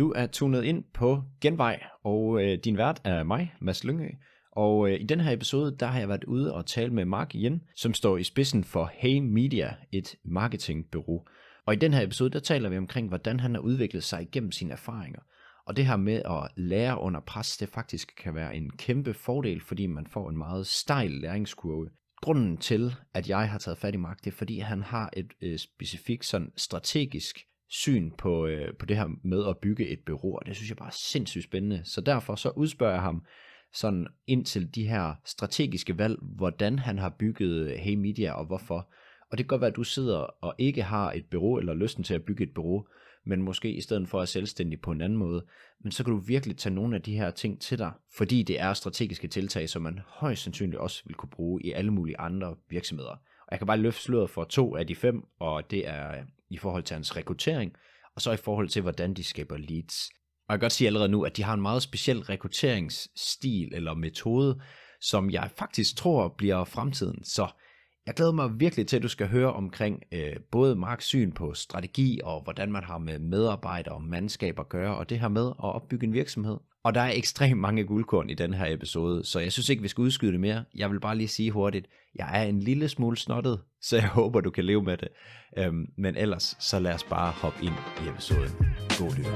Du er tunet ind på Genvej, og øh, din vært er mig, Mads Lyngø. Og øh, i den her episode, der har jeg været ude og tale med Mark Jen, som står i spidsen for Hey Media, et marketingbureau. Og i den her episode, der taler vi omkring, hvordan han har udviklet sig igennem sine erfaringer. Og det her med at lære under pres, det faktisk kan være en kæmpe fordel, fordi man får en meget stejl læringskurve. Grunden til, at jeg har taget fat i Mark, det er fordi han har et øh, specifikt sådan strategisk syn på, øh, på det her med at bygge et bureau, og det synes jeg bare er sindssygt spændende. Så derfor så udspørger jeg ham sådan ind til de her strategiske valg, hvordan han har bygget Hey Media og hvorfor. Og det kan godt være, at du sidder og ikke har et bureau eller lysten til at bygge et bureau, men måske i stedet for at selvstændig på en anden måde. Men så kan du virkelig tage nogle af de her ting til dig, fordi det er strategiske tiltag, som man højst sandsynligt også vil kunne bruge i alle mulige andre virksomheder. Og jeg kan bare løfte sløret for to af de fem, og det er øh, i forhold til hans rekruttering, og så i forhold til, hvordan de skaber leads. Og jeg kan godt sige allerede nu, at de har en meget speciel rekrutteringsstil eller metode, som jeg faktisk tror bliver fremtiden. Så jeg glæder mig virkelig til, at du skal høre omkring øh, både Marks syn på strategi og hvordan man har med medarbejdere og mandskab at gøre, og det her med at opbygge en virksomhed. Og der er ekstremt mange guldkorn i den her episode, så jeg synes ikke, vi skal udskyde det mere. Jeg vil bare lige sige hurtigt, jeg er en lille smule snottet, så jeg håber, du kan leve med det. Øhm, men ellers, så lad os bare hoppe ind i episoden. God lyt.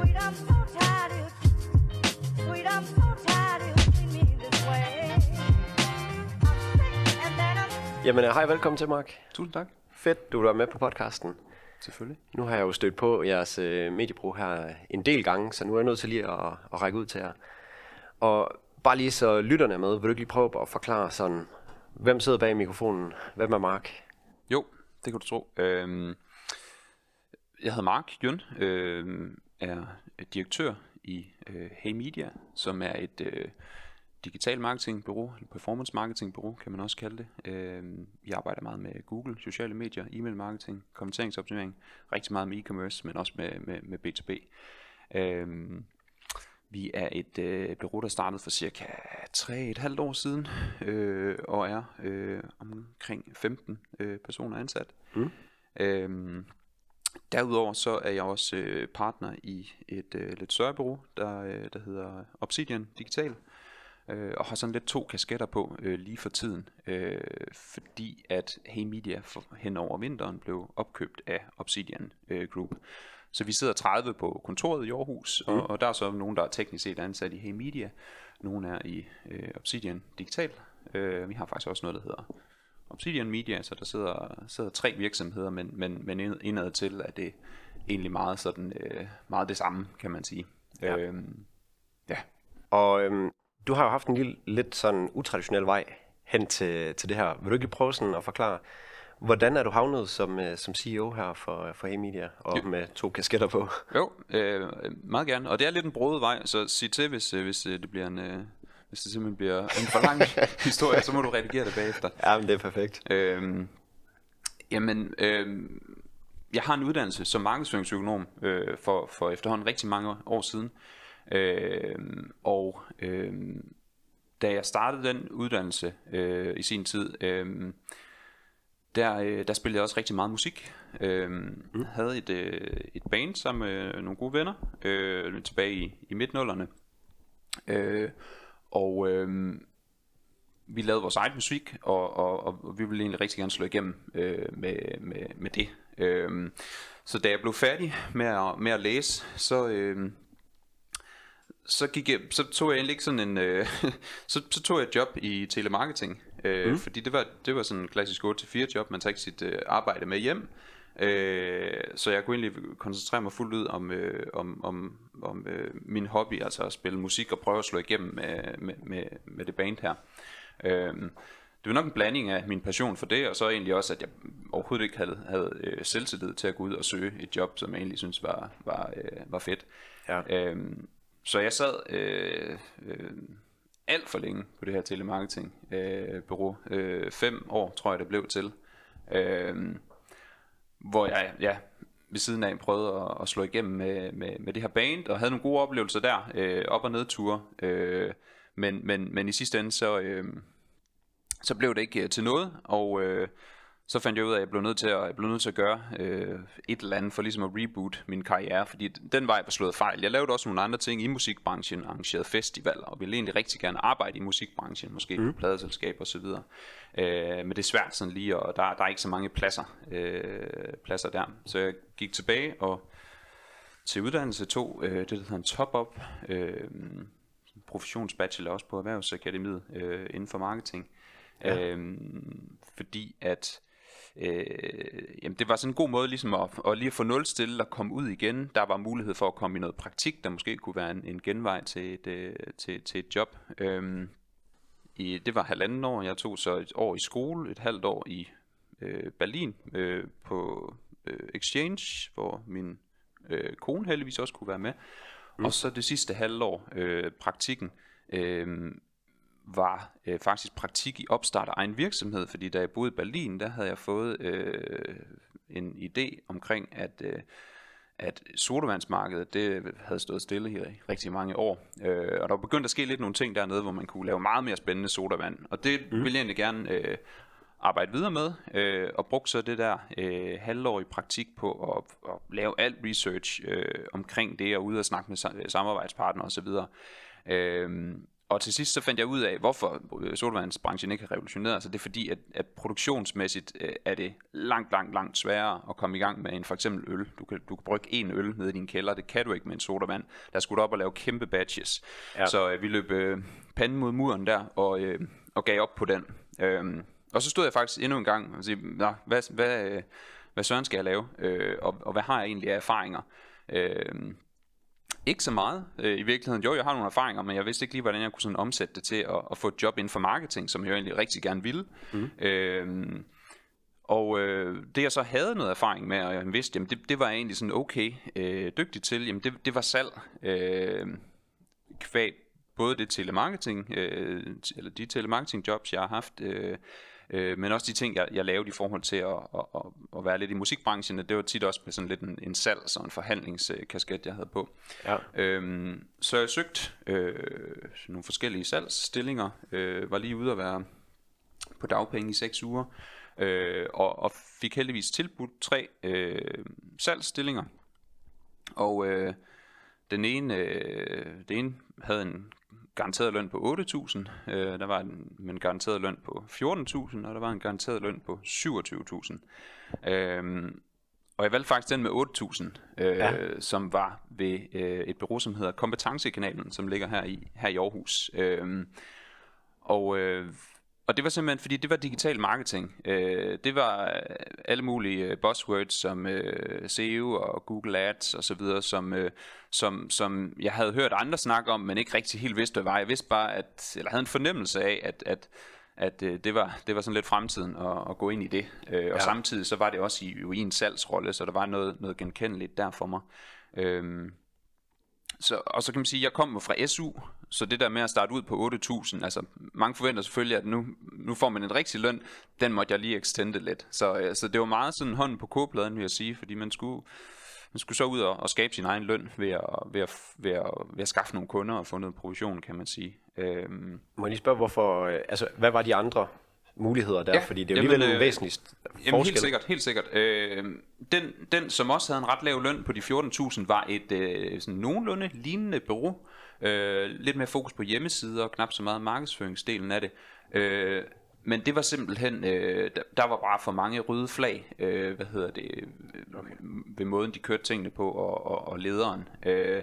Jamen, hej, velkommen til, Mark. Tusind tak. Fedt, du er med på podcasten. Selvfølgelig. Nu har jeg jo stødt på jeres øh, mediebrug her en del gange, så nu er jeg nødt til lige at, at række ud til jer. Og bare lige så lytterne er med, vil du ikke lige prøve at forklare sådan, hvem sidder bag mikrofonen? Hvem er Mark? Jo, det kan du tro. Øhm, jeg hedder Mark Jøn, øhm, er direktør i øh, Hey Media, som er et øh, digital marketingbureau, eller performance marketingbureau kan man også kalde det. Øhm, vi arbejder meget med Google, sociale medier, e-mail marketing, kommenteringsoptimering, rigtig meget med e-commerce, men også med, med, med B2B. Øhm, vi er et øh, bureau, der startede for cirka 3,5 år siden, øh, og er øh, omkring 15 øh, personer ansat. Mm. Øhm, derudover så er jeg også øh, partner i et øh, lidt større bureau, der, øh, der hedder Obsidian Digital, øh, og har sådan lidt to kasketter på øh, lige for tiden, øh, fordi at Hey Media for, hen over vinteren blev opkøbt af Obsidian øh, Group. Så vi sidder 30 på kontoret i Aarhus, mm. og, og der er så nogen, der er teknisk set ansat i Hey Media, nogen er i øh, Obsidian Digital. Øh, vi har faktisk også noget, der hedder Obsidian Media, så der sidder, sidder tre virksomheder, men, men, men ind- indad til er det egentlig meget, sådan, øh, meget det samme, kan man sige. Ja. Øhm, ja. Og øhm, du har jo haft en lille, lidt sådan utraditionel vej hen til, til det her. Vil du ikke prøve sådan at forklare, hvordan er du havnet som, øh, som CEO her for, for Hey Media, og Jo. med to kasketter på? Jo, øh, meget gerne. Og det er lidt en broet vej, så sig til, hvis, øh, hvis øh, det bliver en... Øh, hvis det simpelthen bliver en for lang historie, så må du redigere det bagefter. Ja, men det er perfekt. Øhm, jamen, øhm, jeg har en uddannelse som markedsføringsøkonom øh, for, for efterhånden rigtig mange år siden. Øhm, og øhm, da jeg startede den uddannelse øh, i sin tid, øh, der, øh, der spillede jeg også rigtig meget musik. Øh, mm. havde et, øh, et band sammen med nogle gode venner øh, tilbage i, i midtnullerne. Øh, og øh, vi lavede vores eget musik, og, og, og vi ville egentlig rigtig gerne slå igennem øh, med, med, med det. Øh, så da jeg blev færdig med at, med at læse, så, øh, så, gik jeg, så tog jeg egentlig ikke sådan en, øh, så, så tog jeg et job i telemarketing, øh, mm. fordi det var, det var sådan en klassisk 8-4 job, man tager ikke sit øh, arbejde med hjem, øh, så jeg kunne egentlig koncentrere mig fuldt ud om, øh, om, om, om øh, min hobby, altså at spille musik og prøve at slå igennem med, med, med, med det band her. Øh, det var nok en blanding af min passion for det, og så egentlig også, at jeg overhovedet ikke havde, havde øh, selvtillid til at gå ud og søge et job, som jeg egentlig synes var, var, øh, var fedt. Ja. Øhm, så jeg sad øh, øh, alt for længe på det her telemarketing øh, bureau. Øh, fem år tror jeg det blev til. Øh, hvor jeg ja, ved siden af prøvede at, at slå igennem med, med, med det her band, og havde nogle gode oplevelser der, øh, op- og nedture. Øh, men, men, men i sidste ende, så, øh, så blev det ikke øh, til noget, og øh, så fandt jeg ud af, at jeg blev nødt til at, jeg blev nødt til at gøre øh, et eller andet for ligesom at reboot min karriere, fordi den vej var slået fejl. Jeg lavede også nogle andre ting i musikbranchen, arrangerede festivaler, og ville egentlig rigtig gerne arbejde i musikbranchen, måske mm. pladeselskab og så videre. Øh, men det er svært sådan lige, og der, der er ikke så mange pladser, øh, pladser der. Så jeg gik tilbage og til uddannelse tog øh, det, der hedder en top-up, øh, professionsbachelor også på Erhvervsakademiet øh, inden for marketing. Ja. Øh, fordi at øh, jamen det var sådan en god måde ligesom at, at lige at få nul stille og komme ud igen. Der var mulighed for at komme i noget praktik, der måske kunne være en, en genvej til et, øh, til, til et job. Øh, i, det var halvanden år. Jeg tog så et år i skole, et halvt år i øh, Berlin øh, på øh, Exchange, hvor min øh, kone heldigvis også kunne være med. Mm. Og så det sidste halvår, øh, praktikken, øh, var øh, faktisk praktik i opstart af egen virksomhed, fordi da jeg boede i Berlin, der havde jeg fået øh, en idé omkring, at, øh, at sodavandsmarkedet, det havde stået stille i rigtig mange år. Øh, og der var begyndt at ske lidt nogle ting dernede, hvor man kunne lave meget mere spændende sodavand. Og det mm. ville jeg egentlig gerne øh, arbejde videre med, øh, og brugte så det der øh, halvår i praktik på at, at lave alt research øh, omkring det, og ude og snakke med samarbejdspartnere osv. Øh, og til sidst så fandt jeg ud af, hvorfor øh, sodavandsbranchen ikke har revolutioneret. Altså det er fordi, at, at produktionsmæssigt øh, er det langt, langt, langt sværere at komme i gang med en for eksempel øl. Du kan, du kan brygge en øl nede i din kælder, det kan du ikke med en sodavand. Der skulle du op og lave kæmpe batches. Ja. Så øh, vi løb øh, panden mod muren der og, øh, og gav op på den. Øh, og så stod jeg faktisk endnu en gang og sagde, Nå, hvad, hvad, øh, hvad søren skal jeg lave? Øh, og, og hvad har jeg egentlig af erfaringer? Øh, ikke så meget øh, i virkeligheden. Jo, jeg har nogle erfaringer, men jeg vidste ikke lige, hvordan jeg kunne sådan omsætte det til at, at få et job inden for marketing, som jeg jo egentlig rigtig gerne ville. Mm. Øh, og øh, det jeg så havde noget erfaring med, og jeg vidste, jamen det, det var jeg egentlig sådan okay øh, dygtig til, jamen det, det var salg. Øh, kvæg både det telemarketing, øh, eller de telemarketing jobs, jeg har haft, øh, Øh, men også de ting, jeg, jeg lavede i forhold til at, at, at, at være lidt i musikbranchen, det var tit også med sådan lidt en, en salgs- og en forhandlingskasket, jeg havde på. Ja. Øhm, så jeg søgte øh, nogle forskellige salgsstillinger, øh, var lige ude at være på dagpenge i seks uger, øh, og, og fik heldigvis tilbudt tre øh, salgsstillinger. Og øh, den ene, øh, den ene havde en garanteret løn på 8.000, øh, der var en, en garanteret løn på 14.000, og der var en garanteret løn på 27.000. Øh, og jeg valgte faktisk den med 8.000, øh, ja. som var ved øh, et bureau, som hedder Kompetencekanalen, som ligger her i, her i Aarhus. Øh, og øh, og det var simpelthen, fordi det var digital marketing. Øh, det var øh, alle mulige øh, buzzwords som øh, SEO og Google Ads og så videre, som, øh, som, som jeg havde hørt andre snakke om, men ikke rigtig helt vidste, hvad var. Jeg vidste bare, at, eller havde en fornemmelse af, at, at, at øh, det, var, det var sådan lidt fremtiden at, at gå ind i det. Øh, og ja. samtidig så var det også i, jo i en salgsrolle, så der var noget, noget genkendeligt der for mig. Øh, så, og så kan man sige, at jeg kommer fra SU, så det der med at starte ud på 8.000, altså mange forventer selvfølgelig, at nu, nu får man en rigtig løn, den måtte jeg lige extende lidt. Så, øh, så det var meget sådan hånden på kogepladen, vil jeg sige, fordi man skulle, man skulle så ud og, og skabe sin egen løn ved at, ved, at, ved, at, ved at skaffe nogle kunder og få noget provision, kan man sige. Øhm. Må jeg lige spørge, hvorfor, øh, altså, hvad var de andre muligheder der, ja, fordi det er jo alligevel øh, væsentligt forskel. Jamen helt sikkert, helt sikkert. Øh, den, den, som også havde en ret lav løn på de 14.000, var et øh, sådan nogenlunde lignende bureau. Øh, lidt mere fokus på hjemmesider og knap så meget markedsføringsdelen af det. Øh, men det var simpelthen, øh, der, der var bare for mange røde flag, øh, hvad hedder det, okay. ved måden de kørte tingene på, og, og, og lederen. Øh,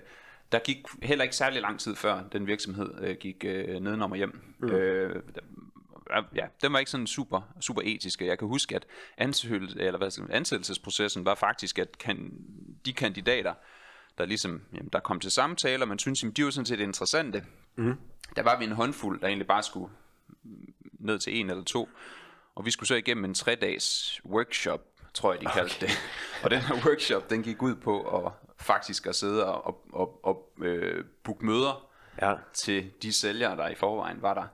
der gik heller ikke særlig lang tid før den virksomhed øh, gik øh, nedenom og hjem. Mm. Øh, ja, den var ikke sådan super, super etisk. Jeg kan huske, at ansættelse, eller hvad, ansættelsesprocessen var faktisk, at kan, de kandidater, der ligesom, jamen, der kom til samtaler, man synes, jamen, de var sådan set interessante. Mm. Der var vi en håndfuld, der egentlig bare skulle ned til en eller to. Og vi skulle så igennem en tre-dages workshop, tror jeg, de kaldte okay. det. Og den her workshop, den gik ud på at faktisk at sidde og, og, og øh, booke møder ja. til de sælgere, der i forvejen var der.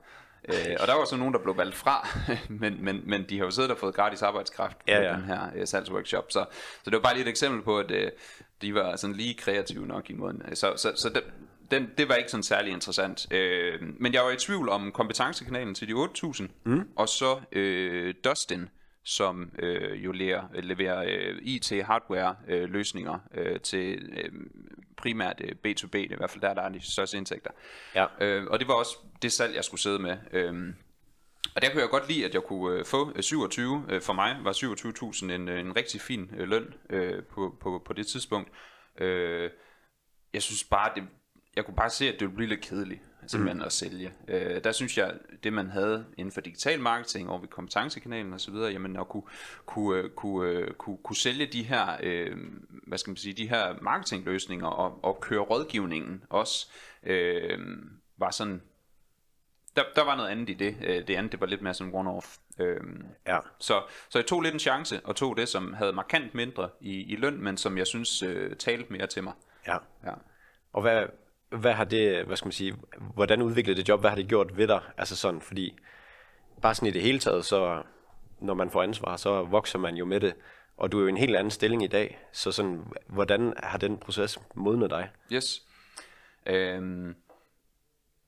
Øh, og der var så nogen, der blev valgt fra, men, men, men de har jo siddet og fået gratis arbejdskraft på ja, ja. den her uh, salgsworkshop. Så, så det var bare lige et eksempel på, at uh, de var sådan lige kreative nok i måden. Så, så, så det, den, det var ikke sådan særlig interessant. Uh, men jeg var i tvivl om kompetencekanalen til de 8.000, mm. og så uh, Dustin, som øh, jo leverer, leverer øh, IT-hardware-løsninger øh, til øh, primært øh, B2B, det er i hvert fald der, der er de største indtægter. Ja. Øh, og det var også det salg, jeg skulle sidde med. Øh, og der kunne jeg godt lide, at jeg kunne øh, få øh, 27. Øh, for mig var 27.000 en, øh, en rigtig fin øh, løn øh, på, på, på det tidspunkt. Øh, jeg synes bare, det, jeg kunne bare se, at det ville blive lidt kedeligt simpelthen mm. at sælge. Øh, der synes jeg, det man havde inden for digital marketing over ved kompetencekanalen og så videre, jamen at kunne, kunne, øh, kunne, øh, kunne, kunne sælge de her, øh, hvad skal man sige, de her marketingløsninger og, og køre rådgivningen også, øh, var sådan, der, der var noget andet i det. Øh, Det andet, det var lidt mere sådan one-off. Øhm, Ja. så, så jeg tog lidt en chance, og tog det, som havde markant mindre i, i løn, men som jeg synes øh, talte mere til mig. Ja. Ja. Og hvad, hvad har det, hvad skal man sige, hvordan udviklede det job, hvad har det gjort ved dig? Altså sådan, fordi bare sådan i det hele taget, så når man får ansvar, så vokser man jo med det. Og du er jo en helt anden stilling i dag, så sådan, hvordan har den proces modnet dig? Yes. Øhm,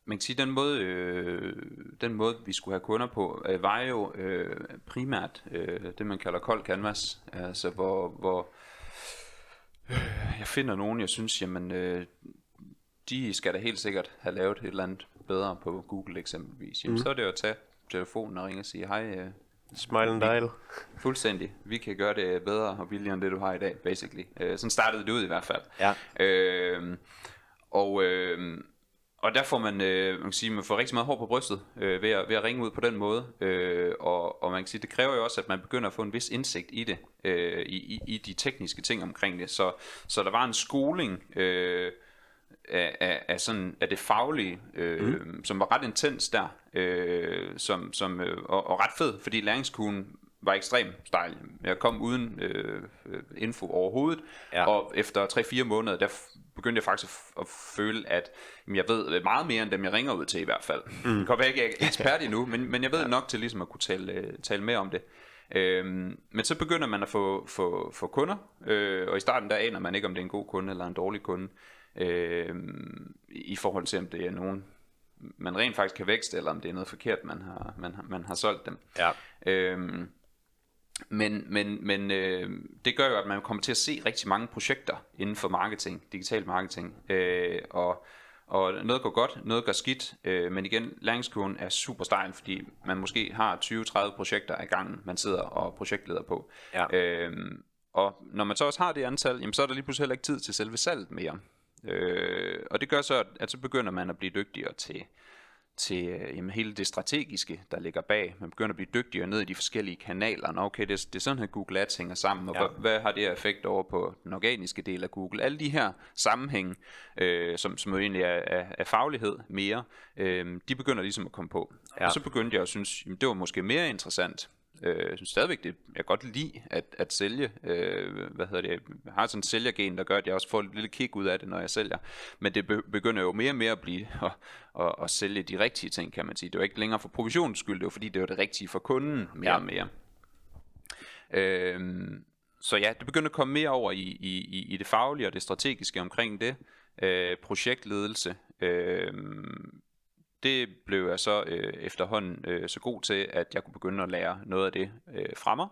man kan sige, den måde, øh, den måde, vi skulle have kunder på, øh, var jo øh, primært øh, det, man kalder kold canvas. Altså, hvor, hvor øh, jeg finder nogen, jeg synes, jamen, øh, de skal da helt sikkert have lavet et eller andet bedre på Google eksempelvis. Jamen, mm. så er det jo at tage telefonen og ringe og sige, hej, øh, Smile and dial. Fuldstændig. Vi kan gøre det bedre og billigere end det, du har i dag, basically. Øh, sådan startede det ud i hvert fald. Ja. Øh, og, øh, og der får man, øh, man kan sige, man får rigtig meget hår på brystet øh, ved, at, ved at ringe ud på den måde. Øh, og, og man kan sige, det kræver jo også, at man begynder at få en vis indsigt i det, øh, i, i, i de tekniske ting omkring det. Så, så der var en skoling øh, af, af, af, sådan, af det faglige, øh, mm. som var ret intens der, øh, som, som, øh, og, og ret fed, fordi læringskurven var ekstremt stejl. Jeg kom uden øh, info overhovedet, Ja. og efter 3-4 måneder, der begyndte jeg faktisk at, at føle, at jamen, jeg ved meget mere end dem, jeg ringer ud til i hvert fald. Mm. Det kan være, jeg ikke er ekspert endnu, men, men jeg ved nok til ligesom at kunne tale, øh, tale mere om det. Øhm, men så begynder man at få, få, få kunder, øh, og i starten der aner man ikke, om det er en god kunde eller en dårlig kunde, øh, i forhold til, om det er nogen, man rent faktisk kan vækste, eller om det er noget forkert, man har, man har, man har solgt dem. Ja. Øhm, men men, men øh, det gør jo, at man kommer til at se rigtig mange projekter inden for marketing, digital marketing. Øh, og, og noget går godt, noget går skidt, øh, men igen, læringskurven er super stejl, fordi man måske har 20-30 projekter ad gangen, man sidder og projektleder på. Ja. Øhm, og når man så også har det antal, jamen, så er der lige pludselig heller ikke tid til selve salget mere. Øh, og det gør så, at, så begynder man at blive dygtigere til, til øh, jamen, hele det strategiske, der ligger bag. Man begynder at blive dygtigere ned i de forskellige kanaler. Nå, okay, det, er- det er sådan her Google Ads hænger sammen, og Ja. hvad, hvad har det her effekt over på den organiske del af Google? Alle de her sammenhænge, øh, som, som egentlig er, er, er faglighed mere, øh, de begynder ligesom at komme på. Ja. Og så begyndte jeg at synes, jamen, det var måske mere interessant. Øh, jeg synes stadigvæk, det, jeg godt lide at, at sælge. Øh, hvad hedder det? Jeg har sådan en sælgergen, der gør, at jeg også får et lille kick ud af det, når jeg sælger. Men det be- begynder jo mere og mere at blive at, at, at sælge de rigtige ting, kan man sige. Det er jo ikke længere for provisionens skyld, det er jo fordi, det er det rigtige for kunden mere Ja. og mere. Øhm, så ja, det begynder at komme mere over i, i, i- i det faglige og det strategiske omkring det. Øh, projektledelse. Øh, det blev jeg så øh, efterhånden øh, så god til, at jeg kunne begynde at lære noget af det øh, fra mig.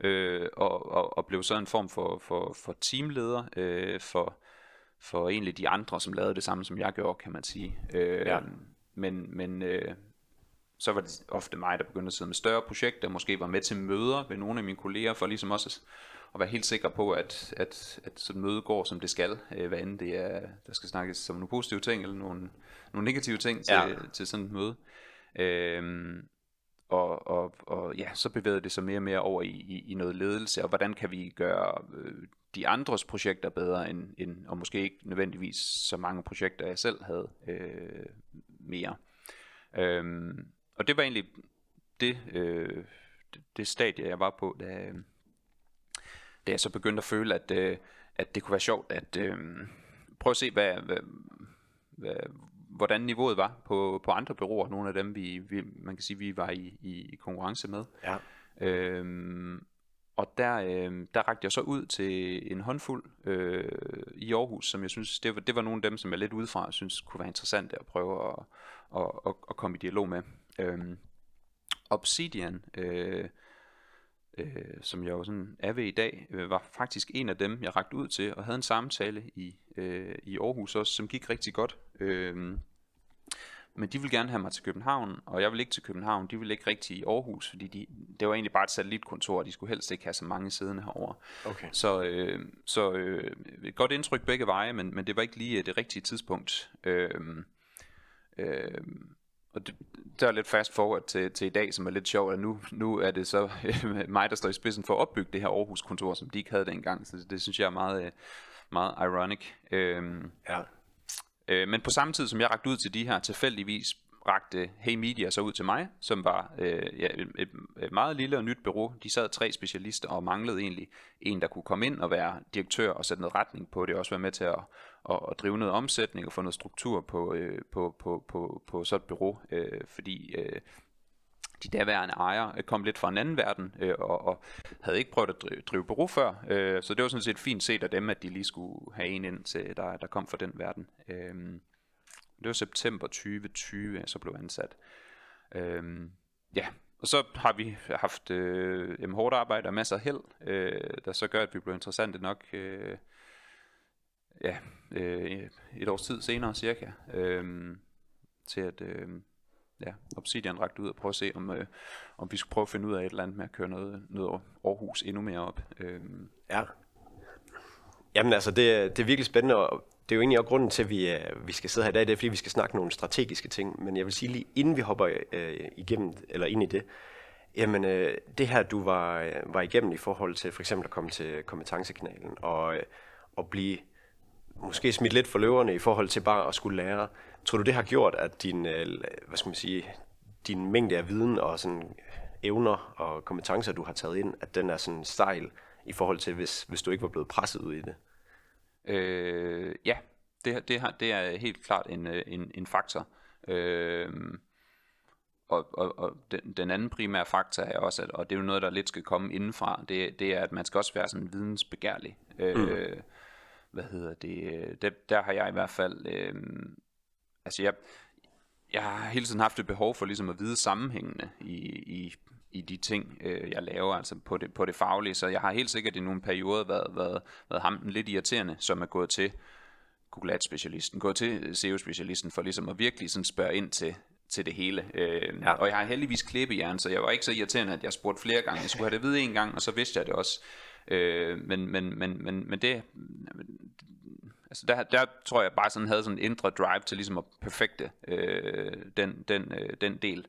Øh, og, og, og blev så en form for, for, for teamleder øh, for, for egentlig de andre, som lavede det samme, som jeg gjorde, kan man sige. Øh, Ja. Men, men øh, så var det ofte mig, der begyndte at sidde med større projekter, måske var med til møder ved nogle af mine kolleger, for ligesom også at, være helt sikker på, at, at, at sådan møde går, som det skal, øh, hvad end det er, der skal snakkes om nogle positive ting, eller nogle, nogle negative ting til, Ja. til sådan et møde. Øhm, og, og, og ja, så bevægede det sig mere og mere over i, i, i noget ledelse, og hvordan kan vi gøre øh, de andres projekter bedre, end, end, og måske ikke nødvendigvis så mange projekter, jeg selv havde øh, mere. Øhm, og det var egentlig det, øh, det, det stadie, jeg var på, da, da jeg så begyndte at føle, at, øh, at det kunne være sjovt at øh, prøve at se, hvad, hvad, hvad, hvordan niveauet var på, på andre byråer, nogle af dem, vi, vi, man kan sige, vi var i, i konkurrence med. Ja. Øhm, og der, øh, der rakte jeg så ud til en håndfuld øh, i Aarhus, som jeg synes, det var, det var nogle af dem, som jeg lidt udefra synes kunne være interessante at prøve at, at, at, at komme i dialog med. Øhm, Obsidian, øh, øh, som jeg jo sådan er ved i dag, øh, var faktisk en af dem, jeg rakte ud til, og havde en samtale i, øh, i Aarhus også, som gik rigtig godt. Øh, men de vil gerne have mig til København, og jeg vil ikke til København. De vil ikke rigtig i Aarhus, fordi de, det var egentlig bare et satellitkontor, og de skulle helst ikke have så mange siddende herover. Okay. Så, øh, så øh, et godt indtryk begge veje, men, men det var ikke lige øh, det rigtige tidspunkt. Øh, øh, og det, der er lidt fast forward til, til i dag, som er lidt sjovt, at nu, nu er det så mig, der står i spidsen for at opbygge det her Aarhus-kontor, som de ikke havde dengang. Så det, det synes jeg er meget, øh, meget ironic. Øh, Ja. Øh, men på samme tid, som jeg rakte ud til de her, tilfældigvis rakte Hey Media så ud til mig, som var øh, ja, et, et, et meget lille og nyt bureau. De sad tre specialister og manglede egentlig en, der kunne komme ind og være direktør og sætte noget retning på det, og også være med til at, at, at drive noget omsætning og få noget struktur på, øh, på, på, på, på sådan et bureau, øh, fordi øh, de daværende ejere øh, kom lidt fra en anden verden, øh, og, og havde ikke prøvet at drive, drive bureau før, øh, så det var sådan set fint set af dem, at de lige skulle have en ind til, der, der kom fra den verden. Øh, det var september 2020, jeg så blev ansat. Øh, ja, og så har vi haft øh, hårdt arbejde og masser af held, øh, der så gør, at vi blev interessante nok øh, ja, øh, et års tid senere cirka, øh, til at... Øh, ja, Obsidian rakte ud og prøve at se, om, øh, om vi skulle prøve at finde ud af et eller andet med at køre noget, noget Aarhus endnu mere op. Øh. Ja. Jamen altså, det, det er virkelig spændende, og det er jo egentlig også grunden til, at vi, øh, vi skal sidde her i dag, det er fordi, vi skal snakke nogle strategiske ting, men jeg vil sige lige, inden vi hopper øh, igennem, eller ind i det, jamen øh, det her, du var, øh, var igennem i forhold til for eksempel at komme til kompetencekanalen, og, øh, og blive måske smidt lidt for løverne i forhold til bare at skulle lære. Tror du, det har gjort, at din, øh, hvad skal man sige, din mængde af viden og sådan evner og kompetencer, du har taget ind, at den er sådan stejl i forhold til, hvis, hvis du ikke var blevet presset ud i det? øh, ja, det, det, har, det er helt klart en, øh, en, en faktor. Øhm, og, og, og den, den anden primære faktor er også, at, og det er jo noget, der lidt skal komme indenfra, det, det er, at man skal også være sådan vidensbegærlig. Øh, hvad hedder det? øh, Der, der har jeg i hvert fald, øh, altså jeg, jeg har hele tiden haft et behov for ligesom at vide sammenhængende i, i, i de ting, øh, jeg laver, altså på det, på det faglige. Så jeg har helt sikkert i nogle perioder været, været, været ham den lidt irriterende, som er gået til Google Ads-specialisten, gået til SEO-specialisten for ligesom at virkelig sådan spørge ind til, til det hele. Øh, ja. Og jeg har heldigvis klippejern, så jeg var ikke så irriterende, at jeg spurgte flere gange. Jeg skulle have det at vide en gang, og så vidste jeg det også. Øh, men, men, men, men, men det, altså der, der tror jeg bare sådan havde sådan en indre drive til ligesom at perfekte øh, den, den, øh, den del.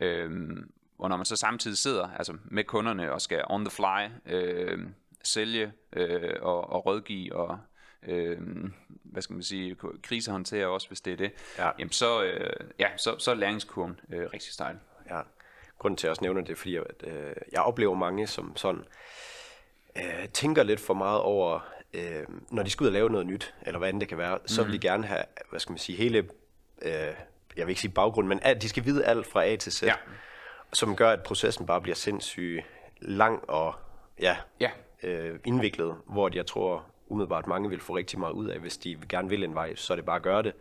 Øh, og når man så samtidig sidder altså med kunderne og skal on the fly øh, sælge øh, og, og rådgive og øh, hvad skal man sige, krisehåndtere også, hvis det er det, Ja. jamen så, øh, ja, så, så er læringskurven øh, rigtig stejl. Ja. Grunden til at jeg også nævner det, er fordi at, øh, jeg oplever mange, som sådan øh, tænker lidt for meget over, øh, når de skal ud og lave noget nyt, eller hvad end det kan være, så vil de gerne have, hvad skal man sige, hele, øh, jeg vil ikke sige baggrund, men at de skal vide alt fra A til Z, Ja. som gør, at processen bare bliver sindssygt lang og ja, Ja. øh, indviklet, hvor jeg tror umiddelbart mange vil få rigtig meget ud af, hvis de gerne vil en vej, så er det bare at gøre det.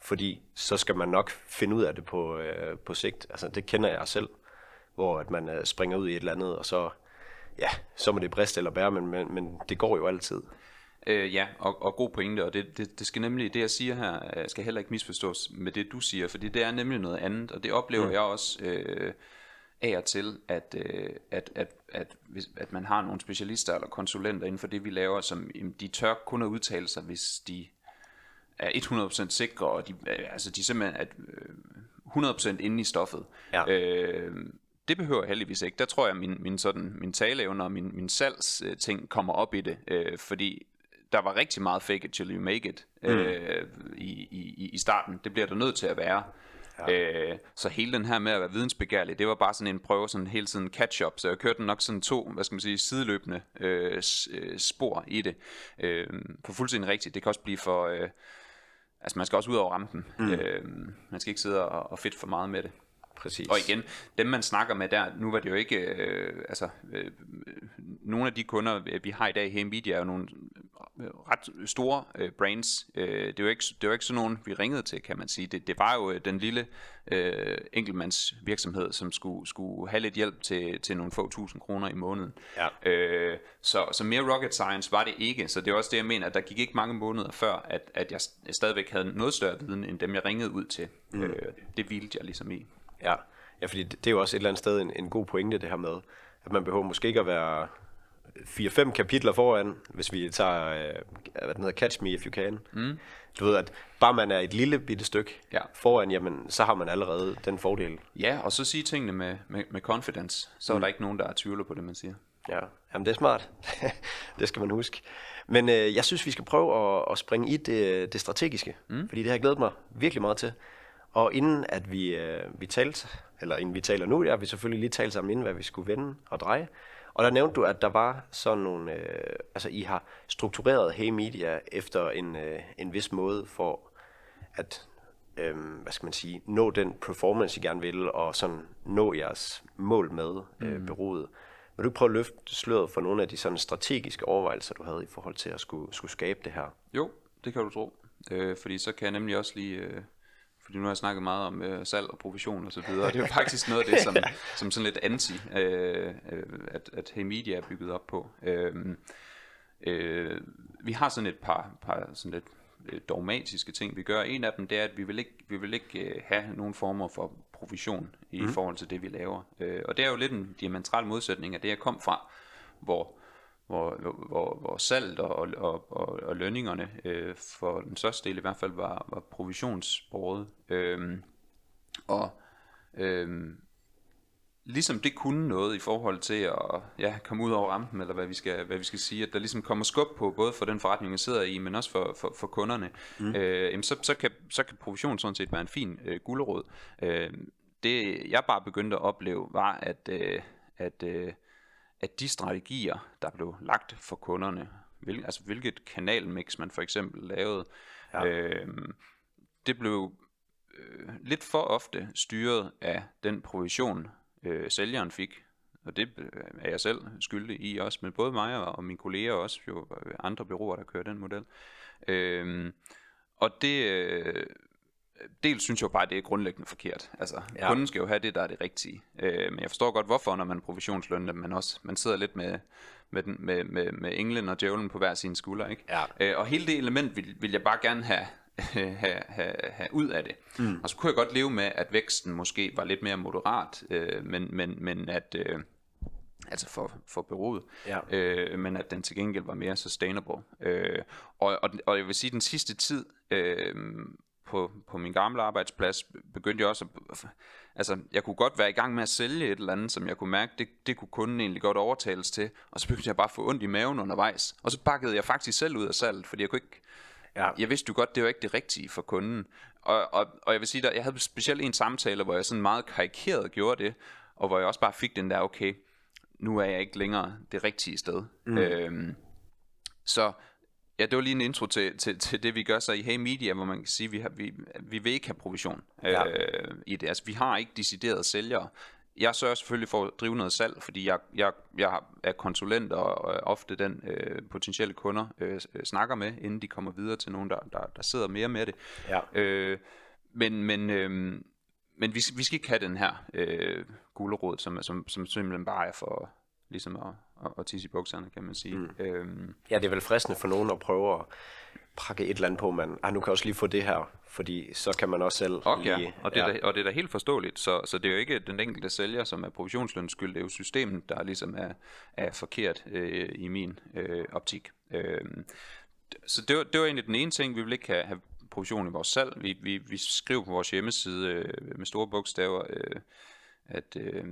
Fordi så skal man nok finde ud af det på, øh, på sigt. Altså det kender jeg selv, hvor at man øh, springer ud i et eller andet, og så, ja, så må det briste eller bære, men, men, men det går jo altid. Øh, ja, og, og god pointe, og det, det, det skal nemlig, det jeg siger her, øh, skal heller ikke misforstås med det du siger, fordi det er nemlig noget andet, og det oplever mm. jeg også øh, af og til, at, øh, at, at, at, hvis, at man har nogle specialister eller konsulenter inden for det, vi laver, som jamen, de tør kun at udtale sig, hvis de er 100% sikre, og de, øh, altså de er simpelthen at, øh, 100% inde i stoffet. Ja. Øh, det behøver jeg heldigvis ikke. Der tror jeg, min, min, sådan, min taleevner og min, min salgsting kommer op i det, øh, fordi der var rigtig meget fake it till you make it øh, i, i, i starten. Det bliver der nødt til at være. Ja. Øh, så hele den her med at være vidensbegærlig, det var bare sådan en prøve, sådan hele tiden catch-up. Så jeg kørte nok sådan to, hvad skal man sige, sideløbende øh, øh, spor i det. Øh, for fuldstændig rigtigt. Det kan også blive for... Øh, altså man skal også ud over rampen. Mm. Øh, man skal ikke sidde og, og fedt for meget med det. Præcis. Og igen, dem man snakker med der, nu var det jo ikke, øh, altså, øh, nogle af de kunder, vi har i dag her i Media, er jo nogle øh, ret store øh, brands. Øh, det, var ikke, det var ikke sådan nogen, vi ringede til, kan man sige. Det, det var jo øh, den lille øh, enkeltmands virksomhed, som skulle, skulle have lidt hjælp til, til nogle få tusind kroner i måneden. Ja. Øh, så, så mere rocket science var det ikke. Så det er også det, jeg mener, at der gik ikke mange måneder før, at, at jeg stadigvæk havde noget større viden, end dem, jeg ringede ud til. Mm. Øh, det hvilte jeg ligesom i. Ja, ja fordi det det er jo også et eller andet sted en, en god pointe, det her med, at man behøver måske ikke at være 4-5 kapitler foran, hvis vi tager, øh, hvad den hedder, Catch Me If You Can. Mm. Du ved, at bare man er et lille bitte stykke Ja. foran, jamen, så har man allerede den fordel. Ja, og så sige tingene med, med, med confidence. Så er der ikke nogen, der er tvivler på det, man siger. Ja, jamen det er smart. det skal man huske. Men øh, jeg synes, vi skal prøve at, at springe i det, det strategiske, mm. fordi det har jeg glædet mig virkelig meget til. Og inden at vi, øh, vi talte, eller inden vi taler nu, ja, vi selvfølgelig lige talt sammen inden, hvad vi skulle vende og dreje. Og der nævnte du, at der var sådan nogle, øh, altså I har struktureret Hey Media efter en, øh, en vis måde for at, øh, hvad skal man sige, nå den performance, I gerne vil, og sådan nå jeres mål med øh, Mm. Vil du ikke prøve at løfte sløret for nogle af de sådan strategiske overvejelser, du havde i forhold til at skulle, skulle skabe det her? Jo, det kan du tro. Øh, fordi så kan jeg nemlig også lige... Øh, fordi nu har jeg snakket meget om øh, salg og provision og så videre. og det er jo faktisk noget af det, som, som sådan lidt anti, øh, øh, at, at Hey Media er bygget op på. Øh, øh, vi har sådan et par, par sådan lidt øh, dogmatiske ting, vi gør. En af dem, det er, at vi vil ikke, vi vil ikke øh, have nogen former for provision i mm. forhold til det, vi laver. Øh, og det er jo lidt en diametral modsætning af det, jeg kom fra, hvor hvor, hvor, hvor salget og, og, og, og lønningerne øh, for den største del i hvert fald var, var provisionsbordet. Øhm, og øhm, ligesom det kunne noget i forhold til at ja, komme ud over rampen, eller hvad vi, skal, hvad vi skal sige, at der ligesom kommer skub på, både for den forretning, jeg sidder i, men også for, for, for kunderne, mm. øh, jamen så, så, kan, så kan provision sådan set være en fin øh, gulerod. Øh, det jeg bare begyndte at opleve, var at, øh, at øh, at de strategier, der blev lagt for kunderne, hvil, altså hvilket kanalmix man for eksempel lavede, ja. øh, det blev øh, lidt for ofte styret af den provision, øh, sælgeren fik. Og det øh, er jeg selv skyldig i også, men både mig og, mine kolleger også, jo øh, andre byråer, der kører den model. Øh, og det... Øh, dels synes jeg jo bare, at det er grundlæggende forkert. Altså, Ja. kunden skal jo have det, der er det rigtige. Øh, men jeg forstår godt, hvorfor, når man er provisionslønnet, man også man sidder lidt med, med, den, med, med, med englen og djævlen på hver sin skulder. Ikke? Ja. Øh, og hele det element vil, vil jeg bare gerne have, have, have, have ud af det. Mm. Og så kunne jeg godt leve med, at væksten måske var lidt mere moderat, øh, men, men, men at... Øh, altså for, for bureauet, Ja. øh, men at den til gengæld var mere sustainable. Øh, og, og, og jeg vil sige, at den sidste tid øh, på, på min gamle arbejdsplads begyndte jeg også at, altså jeg kunne godt være i gang med at sælge et eller andet, som jeg kunne mærke, det, det kunne kunden egentlig godt overtales til, og så begyndte jeg bare at få ondt i maven undervejs, og så bakkede jeg faktisk selv ud af salget, fordi jeg kunne ikke, Ja. jeg vidste jo godt, det var ikke det rigtige for kunden. Og, og, og jeg vil sige, at jeg havde specielt en samtale, hvor jeg sådan meget karikeret gjorde det, og hvor jeg også bare fik den der, okay, nu er jeg ikke længere det rigtige sted. Mm. Øhm, så ja, det var lige en intro til, til, til det, vi gør så i Hey Media, hvor man kan sige, at vi, har, vi, vi vil ikke have provision Ja. øh, i det. Altså, vi har ikke deciderede sælgere. Jeg sørger selvfølgelig for at drive noget salg, fordi jeg, jeg, jeg er konsulent og, ofte den øh, potentielle kunder øh, øh, snakker med, inden de kommer videre til nogen, der, der, der sidder mere med det. Ja. Øh, men men, øh, men vi, vi skal ikke have den her øh, gulerod, som, som, som simpelthen bare er for ligesom at, at, at tisse i bukserne, kan man sige. Mm. Øhm, Ja, det er vel fristende for nogen at prøve at prakke et eller andet på, man, ah, nu kan jeg også lige få det her, fordi så kan man også selv Og, lige... ja, og, det er da, og det er da helt forståeligt, så, så det er jo ikke den enkelte sælger, som er provisionsløns skyld, det er jo systemet, der ligesom er, er forkert øh, i min øh, optik. Øh, så det var, det var egentlig den ene ting, vi vil ikke have, have provision i vores salg. Vi, vi, vi skriver på vores hjemmeside øh, med store bogstaver, øh, at, øh,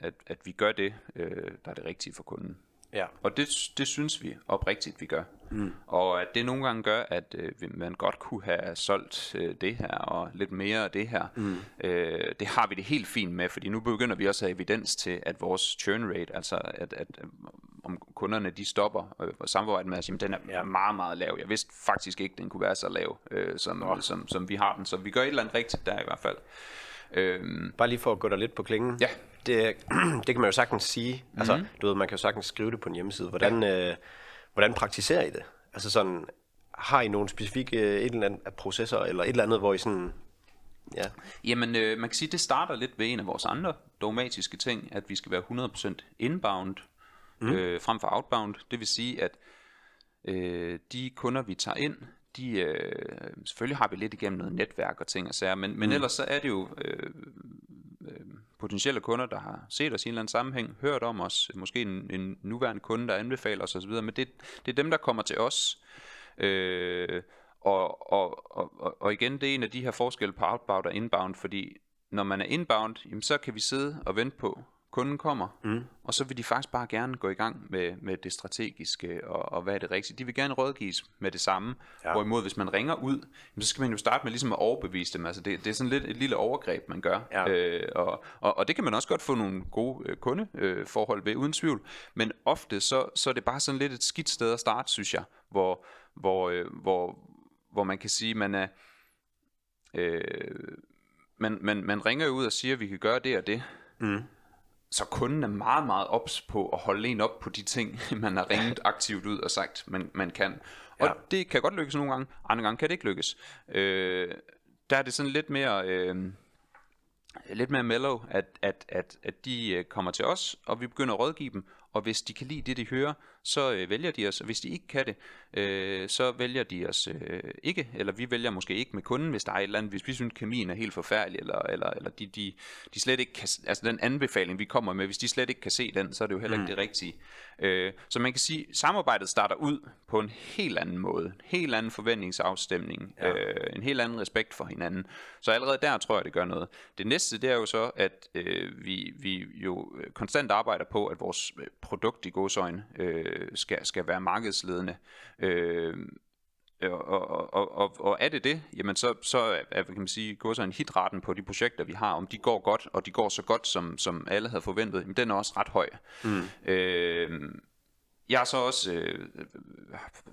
at, at vi gør det, øh, der er det rigtige for kunden. Ja. Og det, det synes vi oprigtigt, vi gør. Mm. Og at det nogle gange gør, at øh, man godt kunne have solgt øh, det her, og lidt mere af det her. Mm. Øh, det har vi det helt fint med, fordi nu begynder vi også at have evidens til, at vores churn rate, altså at, at øh, om kunderne de stopper øh, og samarbejder med os, jamen den er ja. meget, meget lav. Jeg vidste faktisk ikke, den kunne være så lav, øh, som, som, som vi har den. Så vi gør et eller andet rigtigt der i hvert fald. Øhm, Bare lige for at gå der lidt på klingen. Ja. Det, det kan man jo sagtens sige. Mm-hmm. Altså, du ved, man kan jo sagtens skrive det på en hjemmeside. Hvordan, ja. øh, hvordan praktiserer I det? Altså sådan, har I nogle specifikke øh, et eller andet processer, eller et eller andet, hvor I sådan, ja, Jamen, øh, man kan sige, det starter lidt ved en af vores andre dogmatiske ting, at vi skal være 100% inbound mm. øh, frem for outbound. Det vil sige, at øh, de kunder, vi tager ind, de, øh, selvfølgelig har vi lidt igennem noget netværk og ting og sager, men, men ellers så er det jo øh, øh, potentielle kunder, der har set os i en eller anden sammenhæng, hørt om os, måske en, en nuværende kunde, der anbefaler os osv., men det, det er dem, der kommer til os. Øh, og, og, og, og- og igen, det er en af de her forskelle på outbound og inbound, fordi når man er inbound, jamen, så kan vi sidde og vente på, kunden kommer, mm. og så vil de faktisk bare gerne gå i gang med, med det strategiske, og, og hvad er det rigtige. De vil gerne rådgives med det samme, ja. hvorimod hvis man ringer ud, jamen, så skal man jo starte med ligesom at overbevise dem. Altså det, det er sådan lidt et lille overgreb, man gør. Ja. Øh, og, og, og det kan man også godt få nogle gode øh, kundeforhold forhold ved, uden tvivl. Men ofte så, så er det bare sådan lidt et skidt sted at starte, synes jeg, hvor, hvor, øh, hvor, hvor man kan sige, man er... Øh, man, man, man ringer jo ud og siger, at vi kan gøre det og det. Mm. Så kunden er meget, meget ops på at holde en op på de ting, man har ringet aktivt ud og sagt, man, man kan. Og Ja. det kan godt lykkes nogle gange, andre gange kan det ikke lykkes. Øh, der er det sådan lidt mere... Øh, lidt mere mellow, at, at, at, at de øh, kommer til os, og vi begynder at rådgive dem, og hvis de kan lide det, de hører, så øh, vælger de os, hvis de ikke kan det, øh, så vælger de os øh, ikke, eller vi vælger måske ikke med kunden, hvis der er et eller andet, hvis vi synes, kemien er helt forfærdelig, eller, eller, eller de, de, de slet ikke kan, altså den anbefaling, vi kommer med, hvis de slet ikke kan se den, så er det jo heller ikke det rigtige. Øh, så man kan sige, samarbejdet starter ud på en helt anden måde, en helt anden forventningsafstemning, ja. øh, en helt anden respekt for hinanden. Så allerede der tror jeg, det gør noget. Det næste, det er jo så, at øh, vi, vi jo konstant arbejder på, at vores øh, produkt i godsøjne øh, skal, skal være markedsledende. Øh, og, og, og, og, og er det det, jamen så, så er, kan man sige, går så en hitraten på de projekter, vi har, om de går godt, og de går så godt, som, som alle havde forventet, jamen den er også ret høj. Mm. Øh, jeg har så også, øh,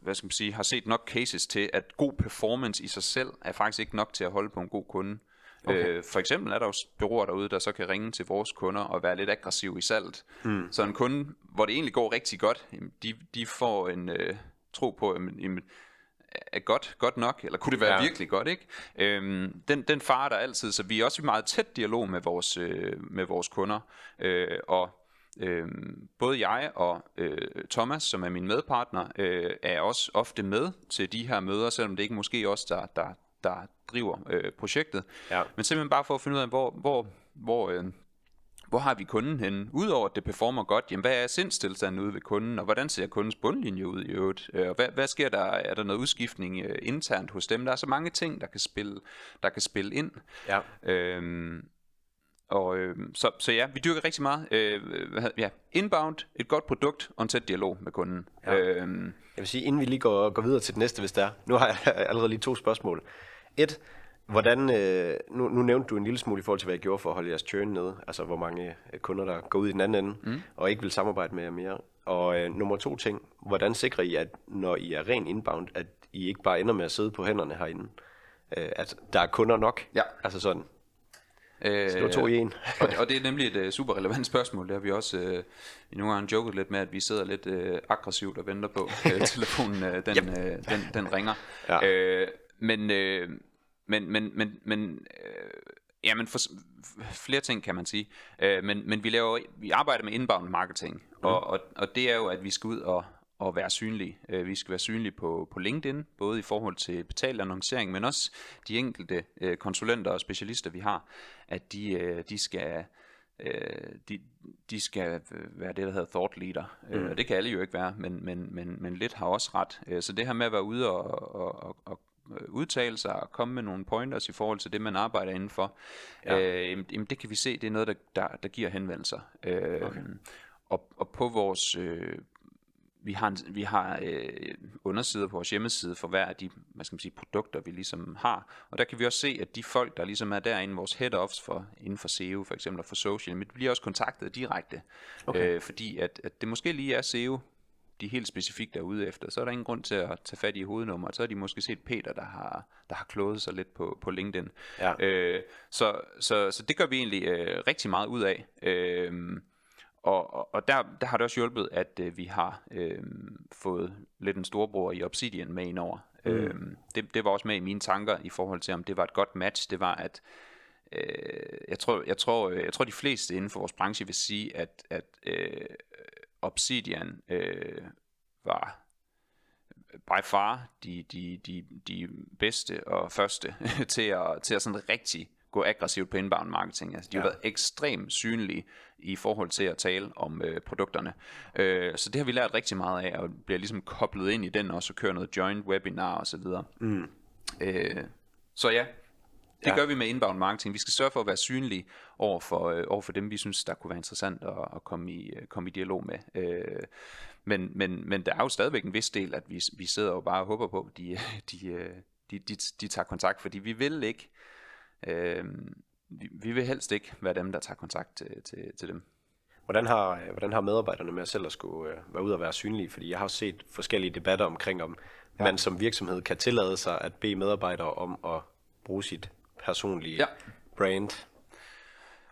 hvad skal man sige, har set nok cases til, at god performance i sig selv er faktisk ikke nok til at holde på en god kunde. Okay. Øh, for eksempel er der jo bureauer derude, der så kan ringe til vores kunder og være lidt aggressiv i salget. Mm. Så en kunde, hvor det egentlig går rigtig godt, de, de får en øh, tro på, jamen, jamen, er godt, godt nok, eller kunne det være Ja. virkelig godt, ikke? Øhm, den, den farer der altid, så vi er også i meget tæt dialog med vores, øh, med vores kunder, øh, og øh, både jeg og øh, Thomas, som er min medpartner, øh, er også ofte med til de her møder, selvom det ikke måske os, der, der, der driver øh, projektet, Ja. men simpelthen bare for at finde ud af, hvor, hvor, hvor øh, hvor har vi kunden henne? Udover at det performer godt, jamen hvad er sindstilstanden ude ved kunden, og hvordan ser kundens bundlinje ud i øvrigt? Øh, Og hvad, hvad sker der? Er der noget udskiftning øh, internt hos dem? Der er så mange ting, der kan spille, der kan spille ind. Ja. Øhm, og øh, så, så ja, vi dyrker rigtig meget. Øh, ja, inbound, et godt produkt og en tæt dialog med kunden. Ja. Ja. Øhm, Jeg vil sige, inden vi lige går, går videre til det næste, hvis der er. Nu har jeg allerede lige to spørgsmål. Et, hvordan, øh, nu, nu nævnte du en lille smule i forhold til, hvad jeg gjorde for at holde jeres churn nede. Altså, hvor mange øh, kunder, der går ud i den anden ende, mm. og ikke vil samarbejde med jer mere. Og øh, nummer to ting, hvordan sikrer I, at når I er ren inbound, at I ikke bare ender med at sidde på hænderne herinde? Øh, at der er kunder nok? Ja. Altså sådan, øh, det var to i en. og, og det er nemlig et uh, super relevant spørgsmål. Det har vi også uh, i nogle gange joket lidt med, at vi sidder lidt uh, aggressivt og venter på uh, telefonen, uh, den, uh, den, den ringer. Ja. Uh, men, uh, men, men, men, men uh, ja, men for, flere ting kan man sige. Uh, men, men vi, laver, vi arbejder med inbound marketing, mm. og, og, og det er jo, at vi skal ud og og være synlige. Øh, Vi skal være synlige på, på LinkedIn, både i forhold til betalt annoncering, men også de enkelte øh, konsulenter og specialister, vi har, at de, øh, de skal øh, de, de skal være det, der hedder thought leader. Mm. Og det kan alle jo ikke være, men, men, men, men lidt har også ret. Øh, Så det her med at være ude og, og, og, øh, udtale sig og komme med nogle pointers i forhold til det, man arbejder indenfor, ja. øh, jamen, jamen, det kan vi se, det er noget, der, der, der giver henvendelser. Øh, okay. og, og på vores... Øh, vi har, en, vi har øh, undersider på vores hjemmeside for hver af de hvad skal man sige, produkter, vi ligesom har. Og der kan vi også se, at de folk, der ligesom er derinde, vores head-offs for, inden for SEO for eksempel, og for social, men de bliver også kontaktet direkte. Okay. Øh, fordi at, at det måske lige er SEO, de helt specifikt er ude efter, så er der ingen grund til at tage fat i hovednummeret. Så har de måske set Peter, der har, der har klået sig lidt på, på LinkedIn. Ja. Øh, så, så, så det gør vi egentlig øh, rigtig meget ud af. Øh, og, og, og der, der har det også hjulpet, at øh, vi har øh, fået lidt en storbror i Obsidian med ind over. Mm. Øh, det, det var også med i mine tanker i forhold til, om det var et godt match. Det var, at øh, jeg, tror, jeg, tror, øh, jeg tror, de fleste inden for vores branche vil sige, at, at øh, Obsidian øh, var by far de, de, de, de bedste og første til at, til at sådan rigtig gå aggressivt på inbound marketing. Altså, de ja. har været ekstremt synlige i forhold til at tale om øh, produkterne. Øh, så det har vi lært rigtig meget af, og bliver ligesom koblet ind i den også, og kører noget joint webinar og så videre. Mm. Øh, så ja, det ja. gør vi med inbound marketing. Vi skal sørge for at være synlige over for, øh, over for dem, vi synes, der kunne være interessant at, at komme, i, øh, komme i dialog med. Øh, men, men, men der er jo stadigvæk en vis del, at vi, vi sidder og bare og håber på, at de, de, øh, de, de, de tager kontakt, fordi vi vil ikke, øh, vi, vi vil helst ikke være dem, der tager kontakt til, til, til dem. Hvordan har, øh, hvordan har medarbejderne med at selv at skulle øh, være ude og være synlige? Fordi jeg har set forskellige debatter omkring, om ja. man som virksomhed kan tillade sig at bede medarbejdere om at bruge sit personlige ja. brand.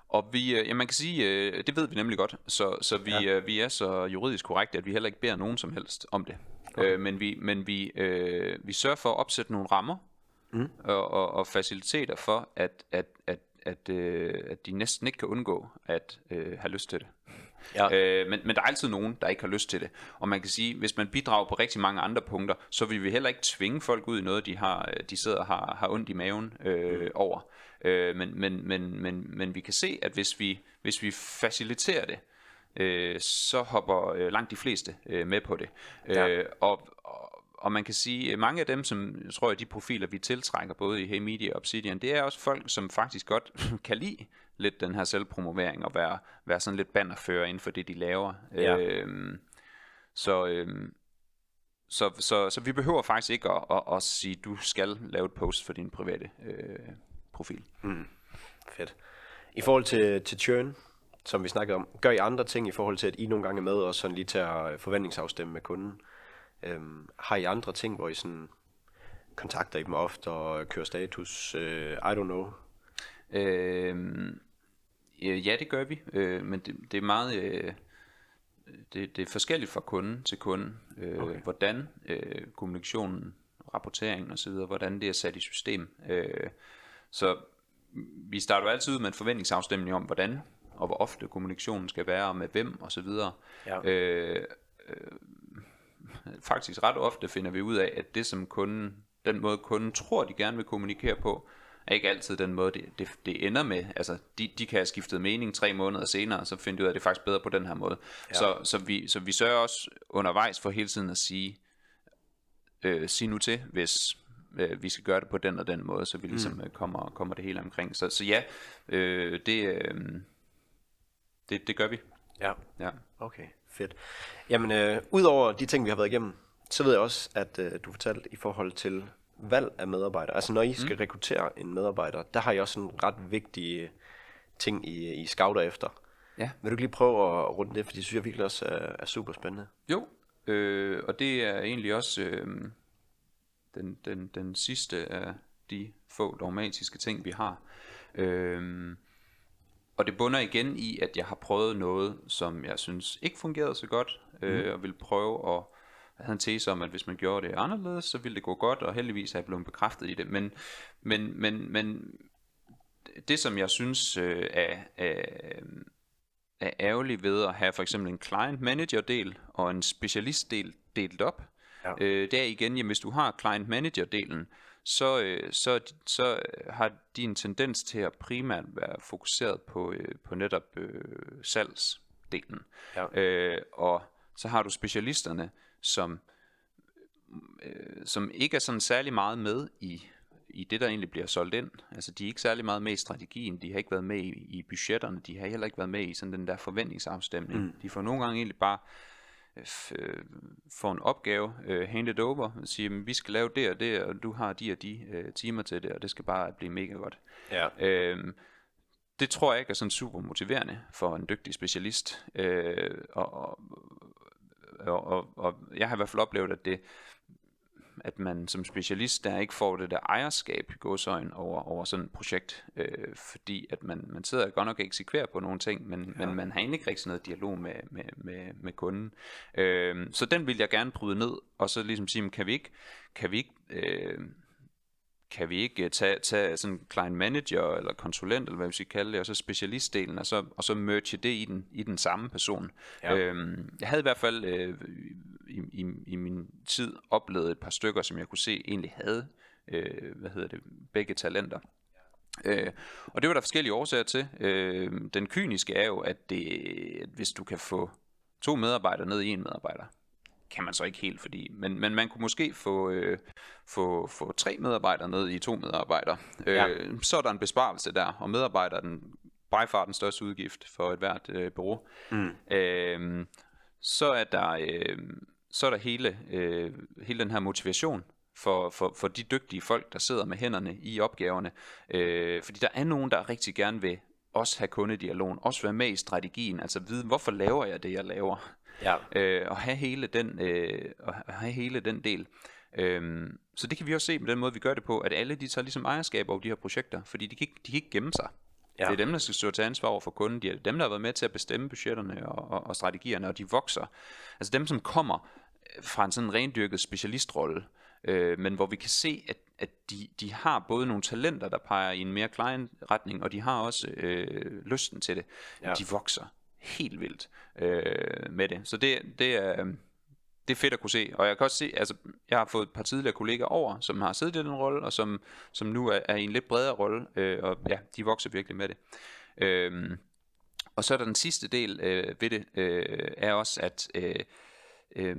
Og vi, øh, ja, man kan sige, øh, det ved vi nemlig godt, så, så vi, ja. øh, vi er så juridisk korrekte, at vi heller ikke beder nogen som helst om det. Okay. Øh, men vi, men vi, øh, vi sørger for at opsætte nogle rammer mm. og, og, og faciliteter for, at, at, at, at, øh, at de næsten ikke kan undgå at øh, have lyst til det. Ja. Øh, men, men der er altid nogen, der ikke har lyst til det. Og man kan sige, hvis man bidrager på rigtig mange andre punkter, så vil vi heller ikke tvinge folk ud i noget, de, har, de sidder og har, har ondt i maven øh, mm. over. Øh, men, men, men, men, men vi kan se, at hvis vi, hvis vi faciliterer det, øh, så hopper øh, langt de fleste øh, med på det. Ja. Øh, og, og, og man kan sige, at mange af dem, som jeg tror, at de profiler, vi tiltrækker, både i Hey Media og Obsidian, det er også folk, som faktisk godt kan lide lidt den her selvpromovering og være, være sådan lidt bannerfører inden for det, de laver. Ja. Øhm, så, øhm, så, så, så vi behøver faktisk ikke at, at, at sige, at du skal lave et post for din private øh, profil. Mm. Fedt. I forhold til, til churn, som vi snakkede om, gør I andre ting i forhold til, at I nogle gange er med og sådan lige tager forventningsafstemme med kunden? Øhm, har I andre ting, hvor I sådan kontakter I dem ofte og kører status? Øh, I don't know. Øhm, ja, det gør vi, øh, men det, det er meget... Øh, det, det er forskelligt fra kunde til kunde, øh, okay. hvordan øh, kommunikationen, rapporteringen osv., hvordan det er sat i system. Øh, så vi starter jo altid ud med en forventningsafstemning om, hvordan og hvor ofte kommunikationen skal være, og med hvem osv. Ja. Øh, øh, faktisk ret ofte finder vi ud af, at det som kunden, den måde kunden tror, de gerne vil kommunikere på, er ikke altid den måde, det, det, det ender med. Altså, de, de kan have skiftet mening tre måneder senere, og så finder de ud af, at det er faktisk bedre på den her måde. Ja. Så, så, vi, så vi sørger også undervejs for hele tiden at sige, øh, sig nu til, hvis øh, vi skal gøre det på den og den måde, så vi ligesom mm. kommer, kommer det hele omkring. Så, så ja, øh, det, øh, det, det gør vi. Ja. ja. Okay, fedt. Jamen, øh, udover de ting, vi har været igennem, så ved jeg også, at øh, du fortalte i forhold til valg af medarbejdere. Altså når I skal mm. rekruttere en medarbejder, der har I også en ret vigtig ting, I, I scouter efter. Ja. Vil du lige prøve at runde det, for det synes jeg virkelig også er, er super spændende. Jo, øh, og det er egentlig også øh, den, den, den sidste af de få dogmatiske ting, vi har. Øh, og det bunder igen i, at jeg har prøvet noget, som jeg synes ikke fungerede så godt, øh, mm. og vil prøve at jeg havde en tese om, at hvis man gjorde det anderledes, så ville det gå godt, og heldigvis er jeg blevet bekræftet i det. Men, men, men, men det, som jeg synes øh, er, er, er ærgerligt ved at have for eksempel en client manager del og en specialist del delt op, ja. øh, det er igen, jamen, hvis du har client manager delen, så, øh, så, så har de en tendens til at primært være fokuseret på, øh, på netop øh, salgsdelen. Ja. Øh, og så har du specialisterne, som, øh, som ikke er sådan særlig meget med i, i det, der egentlig bliver solgt ind. Altså, de er ikke særlig meget med i strategien, de har ikke været med i, i budgetterne, de har heller ikke været med i sådan den der forventningsafstemning. Mm. De får nogle gange egentlig bare øh, får en opgave, øh, hand it over, og siger, vi skal lave det og det, og du har de og de øh, timer til det, og det skal bare blive mega godt. Ja. Øh, det tror jeg ikke er sådan super motiverende for en dygtig specialist. Øh, og, og, og, og jeg har i hvert fald oplevet, at det at man som specialist der ikke får det der ejerskab i godsøjen over, over sådan et projekt, øh, fordi at man, man sidder godt nok og eksekverer på nogle ting, men, ja. men man har egentlig ikke rigtig noget dialog med, med, med, med kunden. Øh, så den vil jeg gerne bryde ned, og så ligesom sige, kan vi ikke, kan vi ikke øh, kan vi ikke øh, tage, tage sådan client manager eller konsulent, eller hvad vi skal kalde det, og så specialistdelen, og så, og så merge det i den, i den samme person. Ja. Øhm, jeg havde i hvert fald øh, i, i, i min tid oplevet et par stykker, som jeg kunne se egentlig havde, øh, hvad hedder det, begge talenter. Øh, og det var der forskellige årsager til. Øh, den kyniske er jo, at, det, at hvis du kan få to medarbejdere ned i en medarbejder, kan man så ikke helt, fordi, men, men man kunne måske få, øh, få, få tre medarbejdere ned i to medarbejdere. Øh, ja. Så er der en besparelse der, og medarbejdere den by far den største udgift for et hvert øh, bureau. Mm. Øh, så er der, øh, så er der hele, øh, hele den her motivation for, for, for de dygtige folk, der sidder med hænderne i opgaverne. Øh, fordi der er nogen, der rigtig gerne vil også have kundedialogen, også være med i strategien, altså vide, hvorfor laver jeg det, jeg laver ja. øh, og have hele den, øh, og have hele den del. Øhm, så det kan vi også se med den måde, vi gør det på, at alle de tager ligesom ejerskab over de her projekter, fordi de kan ikke, de kan ikke gemme sig. Ja. Det er dem, der skal stå til ansvar over for kunden. Det er dem, der har været med til at bestemme budgetterne og, og, og strategierne, og de vokser. Altså dem, som kommer fra en sådan rendyrket specialistrolle, øh, men hvor vi kan se, at, at de, de har både nogle talenter, der peger i en mere client-retning, og de har også øh, lysten til det. Ja. De vokser helt vildt øh, med det. Så det, det er... Øhm, det er fedt at kunne se, og jeg kan også se, altså, jeg har fået et par tidligere kolleger over, som har siddet i den rolle, og som, som nu er, er i en lidt bredere rolle, øh, og ja, de vokser virkelig med det. Øh, og så er der den sidste del øh, ved det, øh, er også, at øh, øh,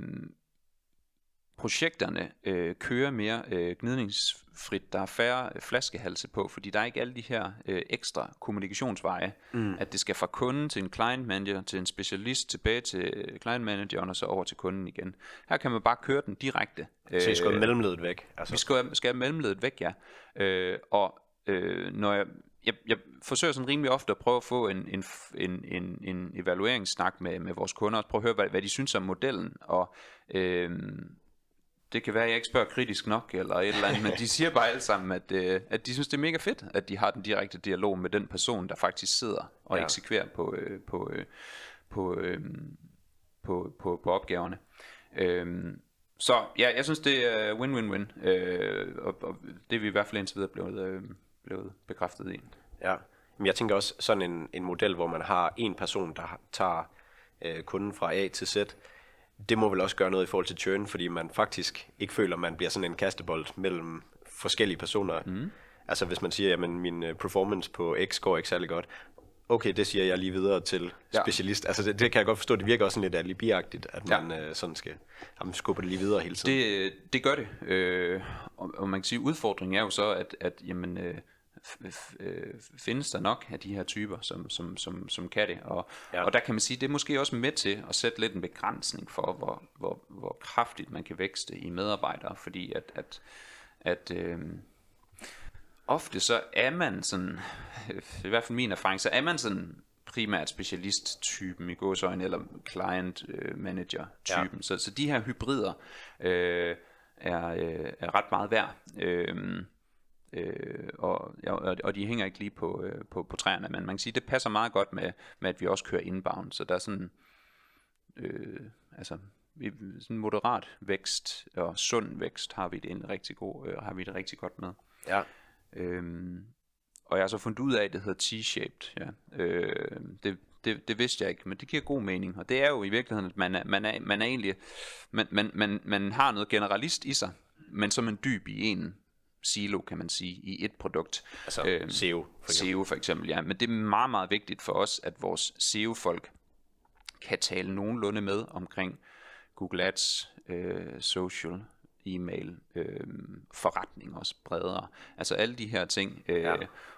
projekterne øh, kører mere øh, gnidningsfrit. Der er færre flaskehalse på, fordi der er ikke alle de her øh, ekstra kommunikationsveje. Mm. At det skal fra kunden til en client manager, til en specialist, tilbage til client manageren og så over til kunden igen. Her kan man bare køre den direkte. Så vi skal have mellemledet væk? Altså. Vi skal, skal have mellemledet væk, ja. Øh, og øh, når jeg jeg, jeg forsøger sådan rimelig ofte at prøve at få en, en, en, en, en evalueringssnak med, med vores kunder, og prøve at høre, hvad, hvad de synes om modellen, og øh, det kan være, at jeg ikke spørger kritisk nok, eller et eller andet, men de siger bare alle sammen, at, øh, at de synes, det er mega fedt, at de har den direkte dialog med den person, der faktisk sidder og ja. eksekverer på, øh, på, øh, på, øh, på, på, på opgaverne. Øh, så ja, jeg synes, det er win-win-win, øh, og, og det er vi i hvert fald indtil videre blevet, øh, blevet bekræftet i. Ja, men jeg tænker også sådan en, en model, hvor man har en person, der tager øh, kunden fra A til Z, det må vel også gøre noget i forhold til churn, fordi man faktisk ikke føler, at man bliver sådan en kastebold mellem forskellige personer. Mm. Altså hvis man siger, at min øh, performance på X går ikke særlig godt, okay, det siger jeg lige videre til ja. specialist. Altså det, det kan jeg godt forstå, det virker også sådan lidt alibiagtigt, at man ja. øh, sådan skal jamen, skubbe det lige videre hele tiden. Det, det gør det, øh, og, og man kan sige, udfordringen er jo så, at, at jamen, øh, øh, findes der nok af de her typer, som, som, som, som kan det. Og, ja. og der kan man sige, det er måske også med til at sætte lidt en begrænsning for, hvor, hvor, hvor kraftigt man kan vækste i medarbejdere, fordi at, at, at øh, ofte så er man sådan, i hvert fald min erfaring, så er man sådan primært specialist-typen i gåsøjne, eller client manager typen. Ja. Så, så de her hybrider øh, er, øh, er ret meget værd. Øh, Øh, og, ja, og de hænger ikke lige på, øh, på, på træerne, men man kan sige, det passer meget godt med, med at vi også kører inbound, så der er sådan, øh, altså, sådan moderat vækst og sund vækst har vi det en rigtig god, øh, har vi det rigtig godt med. Ja. Øhm, og jeg har så fundet ud af, at det hedder T-shaped. Ja. Øh, det, det, det vidste jeg ikke, men det giver god mening. Og det er jo i virkeligheden, at man er, man er, man er egentlig, man, man, man, man har noget generalist i sig, men som en dyb i en silo, kan man sige, i et produkt. Altså øhm, SEO for eksempel. SEO for eksempel, ja. Men det er meget, meget vigtigt for os, at vores SEO-folk kan tale nogenlunde med omkring Google Ads, øh, social, e-mail, øh, forretning også bredere. Altså alle de her ting. Øh, ja.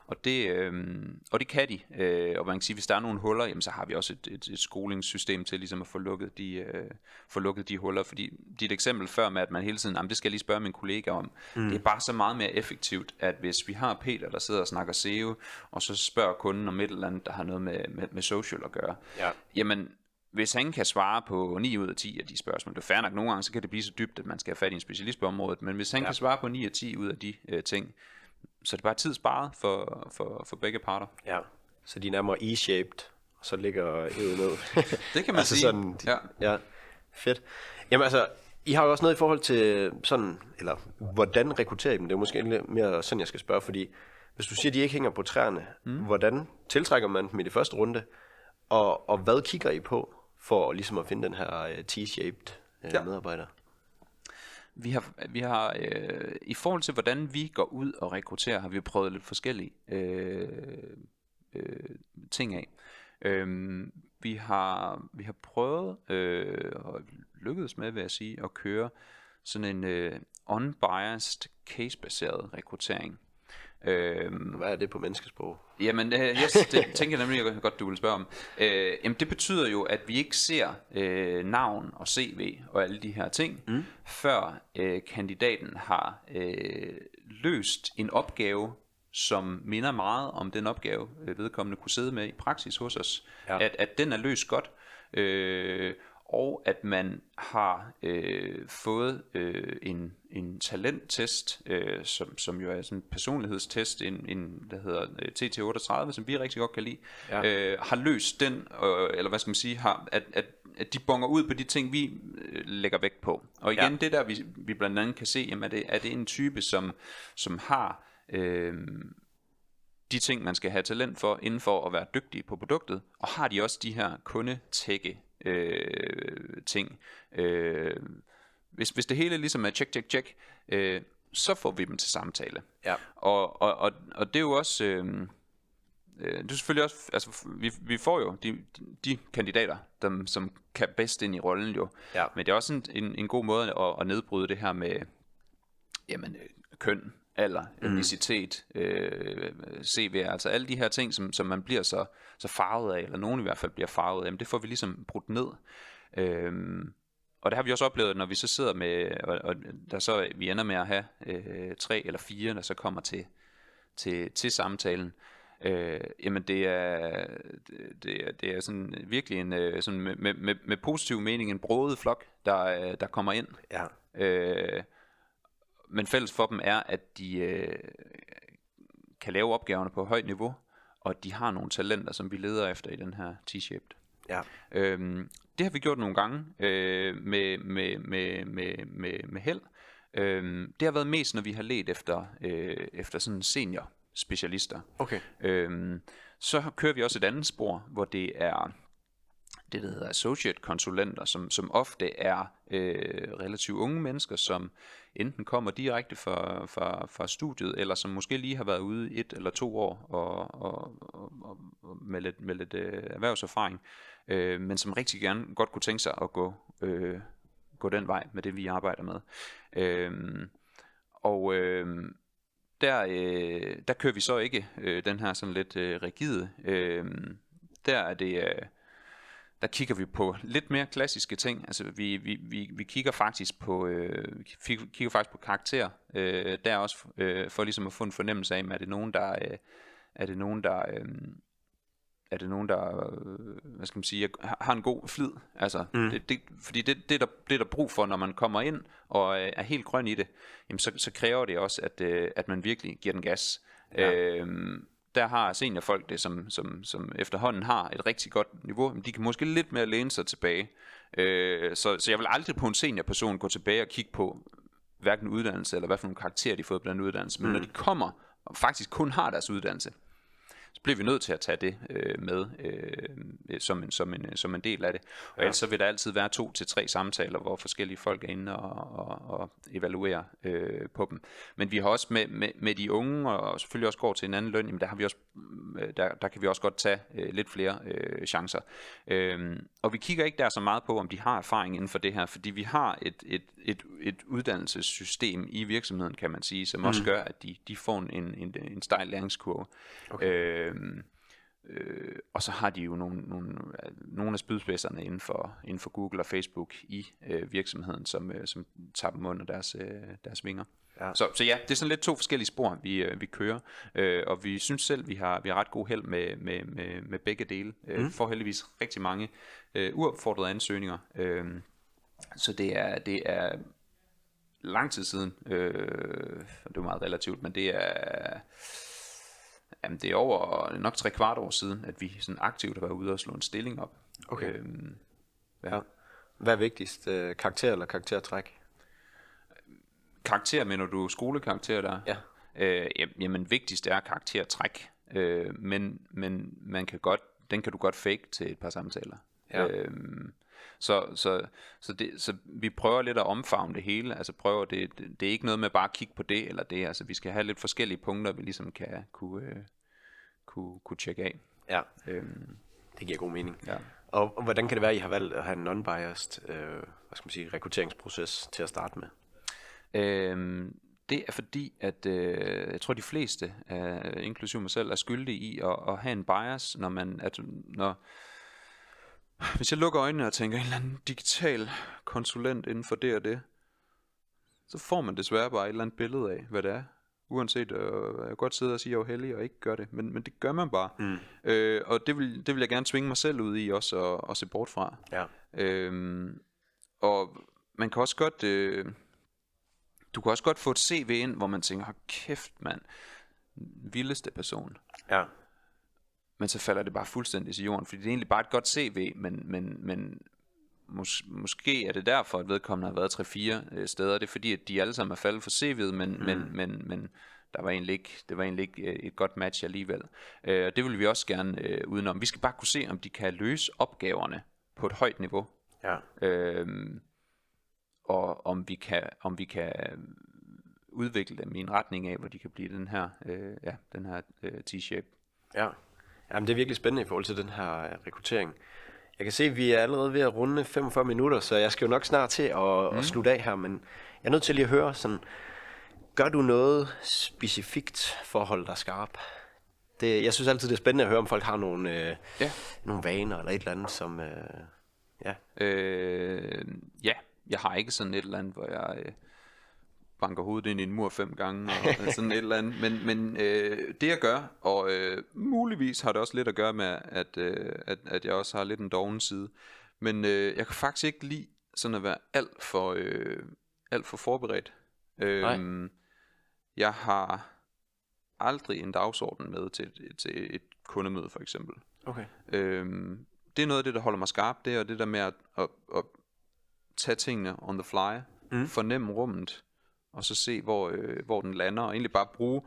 og, det, øh, og det kan de. Øh, og man kan sige, hvis der er nogle huller, jamen, så har vi også et, et, et skolingssystem til ligesom at få lukket de, øh, få lukket de huller. Fordi dit eksempel før med, at man hele tiden, jamen, det skal jeg lige spørge min kollega om. Mm. Det er bare så meget mere effektivt, at hvis vi har Peter, der sidder og snakker SEO, og så spørger kunden om et eller andet, der har noget med, med, med social at gøre, ja. jamen hvis han kan svare på 9 ud af 10 af de spørgsmål, det er fair nok, nogle gange så kan det blive så dybt, at man skal have fat i en specialist på området, men hvis han ja. kan svare på 9 ud af 10 ud af de øh, ting, så er det bare tid sparet for, for, for begge parter. Ja, så de er nærmere E-shaped, og så ligger ævet ned. Det kan man altså sige. Sådan, Ja. ja. Fedt. Jamen altså, I har jo også noget i forhold til sådan, eller hvordan rekrutterer I dem? Det er måske lidt mere sådan, jeg skal spørge, fordi hvis du siger, at de ikke hænger på træerne, mm. hvordan tiltrækker man dem i det første runde? Og, og hvad kigger I på for ligesom at finde den her øh, T-shaped øh, Ja. medarbejder? Vi har, vi har øh, i forhold til hvordan vi går ud og rekrutterer, har vi prøvet lidt forskellige øh, øh, ting af. Øhm, vi har vi har prøvet øh, og lykkedes med, vil jeg sige, at køre sådan en øh, unbiased case-baseret rekruttering. Øhm, Hvad er det på menneskesprog? Jamen, øh, yes, det tænker jeg nemlig godt, du vil spørge om. Øh, jamen, det betyder jo, at vi ikke ser øh, navn og CV og alle de her ting, mm. før øh, kandidaten har øh, løst en opgave, som minder meget om den opgave, øh, vedkommende kunne sidde med i praksis hos os. Ja. At, at den er løst godt. Øh, og at man har øh, fået øh, en, en talenttest, øh, som, som jo er sådan en personlighedstest, en, en der hedder øh, TT38, som vi rigtig godt kan lide, Ja. øh, har løst den, øh, eller hvad skal man sige, har, at, at, at de bonger ud på de ting, vi øh, lægger vægt på. Og igen, Ja. det der, vi, vi blandt andet kan se, jamen, er, det, er det en type, som, som har... Øh, de ting, man skal have talent for, inden for at være dygtig på produktet, og har de også de her kundetække øh, ting. Øh, hvis, hvis det hele ligesom er check, check, check, øh, så får vi dem til samtale. Ja. Og, og, og, og det er jo også... Øh, øh, det er selvfølgelig også, altså vi, vi får jo de, de kandidater, dem, som kan bedst ind i rollen jo. Ja. Men det er også en, en, en god måde at, at nedbryde det her med, jamen, øh, køn, alder, etnicitet, øh, CV, altså alle de her ting, som, som man bliver så, så farvet af, eller nogen i hvert fald bliver farvet af, jamen det får vi ligesom brudt ned. Øhm, og det har vi også oplevet, når vi så sidder med, og, og der så vi ender med at have øh, tre eller fire, der så kommer til, til, til samtalen, øh, jamen det er, det, er, det er sådan virkelig en, øh, sådan med, med, med, positiv mening, en brodet flok, der, øh, der kommer ind, Ja. Øh, men fælles for dem er, at de øh, kan lave opgaverne på højt niveau, og de har nogle talenter, som vi leder efter i den her T-shaped. Ja. Øhm, det har vi gjort nogle gange øh, med, med, med, med, med, med held. Øhm, det har været mest, når vi har let efter, øh, efter sådan senior specialister. Okay. Øhm, så kører vi også et andet spor, hvor det er det, der hedder associate konsulenter, som, som ofte er øh, relativt unge mennesker, som enten kommer direkte fra, fra, fra studiet, eller som måske lige har været ude i et eller to år og, og, og, og, og med lidt, med lidt øh, erhvervserfaring, øh, men som rigtig gerne godt kunne tænke sig at gå, øh, gå den vej med det, vi arbejder med. Øh, og øh, der, øh, der kører vi så ikke øh, den her sådan lidt øh, rigide. Øh, der er det... Øh, der kigger vi på lidt mere klassiske ting. Altså vi, vi, vi, vi kigger faktisk på øh, vi kig- kigger faktisk på karakter. Øh, der også øh, for ligesom at få en fornemmelse af, om er det nogen der øh, er det nogen der øh, er det nogen der øh, hvad skal man sige har en god flid. Altså mm. det, det, fordi det det er der det er der brug for når man kommer ind og øh, er helt grøn i det. Jamen så, så kræver det også at øh, at man virkelig giver den gas. Ja. Øhm, der har seniorfolk det, som, som, som efterhånden har et rigtig godt niveau, men de kan måske lidt mere læne sig tilbage. Øh, så, så jeg vil aldrig på en seniorperson gå tilbage og kigge på hverken uddannelse, eller hvad for nogle karakterer de har fået på den uddannelse. Men mm. når de kommer og faktisk kun har deres uddannelse, så bliver vi nødt til at tage det øh, med øh, som, en, som, en, som en del af det. Og ja. ellers så vil der altid være to til tre samtaler, hvor forskellige folk er inde og, og, og evaluerer øh, på dem. Men vi har også med, med, med de unge, og selvfølgelig også går til en anden løn, jamen der, har vi også, øh, der, der kan vi også godt tage øh, lidt flere øh, chancer. Øh, og vi kigger ikke der så meget på, om de har erfaring inden for det her, fordi vi har et, et, et, et uddannelsessystem i virksomheden, kan man sige, som mm. også gør, at de, de får en, en, en stejl læringskurve. Okay. Øh, øh, og så har de jo nogle, nogle, nogle af spydspidserne inden for, inden for Google og Facebook i øh, virksomheden, som, øh, som tager dem under deres, øh, deres vinger. Ja. Så, så ja, det er sådan lidt to forskellige spor, vi, øh, vi kører, øh, og vi synes selv, vi har, vi har ret god held med, med, med, med begge dele. Øh, Mm. får heldigvis rigtig mange øh, uopfordrede ansøgninger, øh, så det er, det er lang tid siden, øh, det er meget relativt, men det er, jamen det er over nok tre kvart år siden, at vi sådan aktivt har været ude og slå en stilling op. Okay. Øhm, Ja. Hvad er vigtigst? Øh, karakter eller karaktertræk? karakter, mener du skolekarakter der? Ja. Øh, jam- jamen vigtigst er karaktertræk, øh, men, men man kan godt, den kan du godt fake til et par samtaler. Ja. Øhm, så, så, så, det, så vi prøver lidt at omfavne det hele, altså prøver det, det, det er ikke noget med bare at kigge på det eller det, altså vi skal have lidt forskellige punkter, vi ligesom kan kunne, øh, kunne, kunne tjekke af. Ja, Øhm, det giver god mening. ja. Og, og hvordan kan det være, at I har valgt at have en non-biased øh, hvad skal man sige, rekrutteringsproces til at starte med? Øhm, det er fordi, at øh, jeg tror de fleste, øh, inklusive mig selv, er skyldige i at, at have en bias, når man, at, når, hvis jeg lukker øjnene og tænker, en eller anden digital konsulent inden for det og det, så får man desværre bare et eller andet billede af, hvad det er. Uanset, øh, jeg kan godt sidde og sige, at jeg er heldig og ikke gør det, men, men det gør man bare. Mm. Øh, og det vil, det vil jeg gerne tvinge mig selv ud i også at, at se bort fra. Ja. Øhm, og man kan også godt, øh, du kan også godt få et CV ind, hvor man tænker, hold kæft mand, vildeste person. Ja. Men så falder det bare fuldstændig til jorden, fordi det er egentlig bare et godt CV, men, men, men mås- måske er det derfor, at vedkommende har været 3-4 øh, steder. Det er fordi, at de alle sammen er faldet for CV'et, men, mm. men, men, men der var egentlig ikke, det var egentlig ikke øh, et godt match alligevel. Øh, og det vil vi også gerne øh, udenom. Vi skal bare kunne se, om de kan løse opgaverne på et højt niveau. Ja. Øhm, og om vi kan, om vi kan udvikle dem i en retning af, hvor de kan blive den her, øh, ja, den her øh, T-shape. Ja. Jamen, det er virkelig spændende i forhold til den her øh, rekruttering. Jeg kan se, at vi er allerede ved at runde 45 minutter, så jeg skal jo nok snart til at, mm. at slutte af her, men jeg er nødt til lige at høre sådan, gør du noget specifikt for at holde dig skarp? Det, jeg synes altid, det er spændende at høre, om folk har nogle, øh, Ja. nogle vaner eller et eller andet, som... Øh, ja. Øh, ja, jeg har ikke sådan et eller andet, hvor jeg øh, banker hovedet ind i en mur fem gange, og sådan et eller andet. Men, men øh, det jeg gør, og øh, muligvis har det også lidt at gøre med, at, øh, at, at jeg også har lidt en doven side. Men øh, jeg kan faktisk ikke lide sådan at være alt for, øh, alt for forberedt. Nej. Øh, jeg har aldrig en dagsorden med til et, til et kundemøde for eksempel. Okay. Øhm, det er noget af det, der holder mig skarp, det er det der med at, at, at tage tingene on the fly, mm. fornemme rummet, og så se, hvor, øh, hvor den lander, og egentlig bare bruge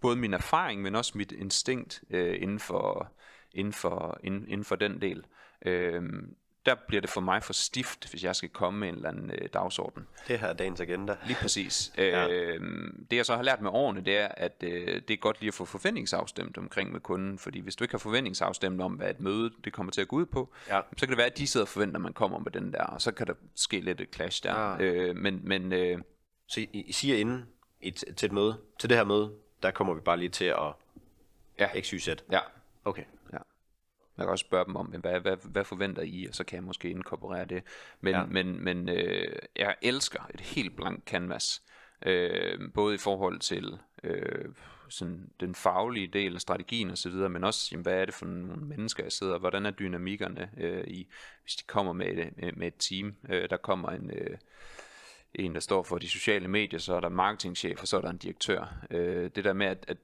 både min erfaring, men også mit instinkt øh, inden, for, inden, for, inden, inden for den del. Øhm, der bliver det for mig for stift, hvis jeg skal komme med en eller anden øh, dagsorden. Det her er dagens agenda. Lige præcis. Ja. ja. øhm, det jeg så har lært med årene, det er, at øh, det er godt lige at få forventningsafstemt omkring med kunden, fordi hvis du ikke har forventningsafstemt om, hvad et møde det kommer til at gå ud på, Ja. så kan det være, at de sidder og forventer, at man kommer med den der, og så kan der ske lidt et clash der. Ah. Øh, men men øh, Så I, I siger inden i, til et møde, til det her møde, der kommer vi bare lige til at ja, XYZ. ja, Okay. ja. Jeg kan også spørge dem om, hvad, hvad, hvad forventer I, og så kan jeg måske inkorporere det. Men, Ja. men, men øh, jeg elsker et helt blank canvas, øh, både i forhold til øh, sådan den faglige del af strategien osv., men også, jamen, hvad er det for nogle mennesker, jeg sidder, og hvordan er dynamikkerne, øh, i, hvis de kommer med, et- med, med et team. Øh, der kommer en... Øh, en, der står for de sociale medier, så er der marketingchef, og så er der en direktør. Øh, det der med, at, at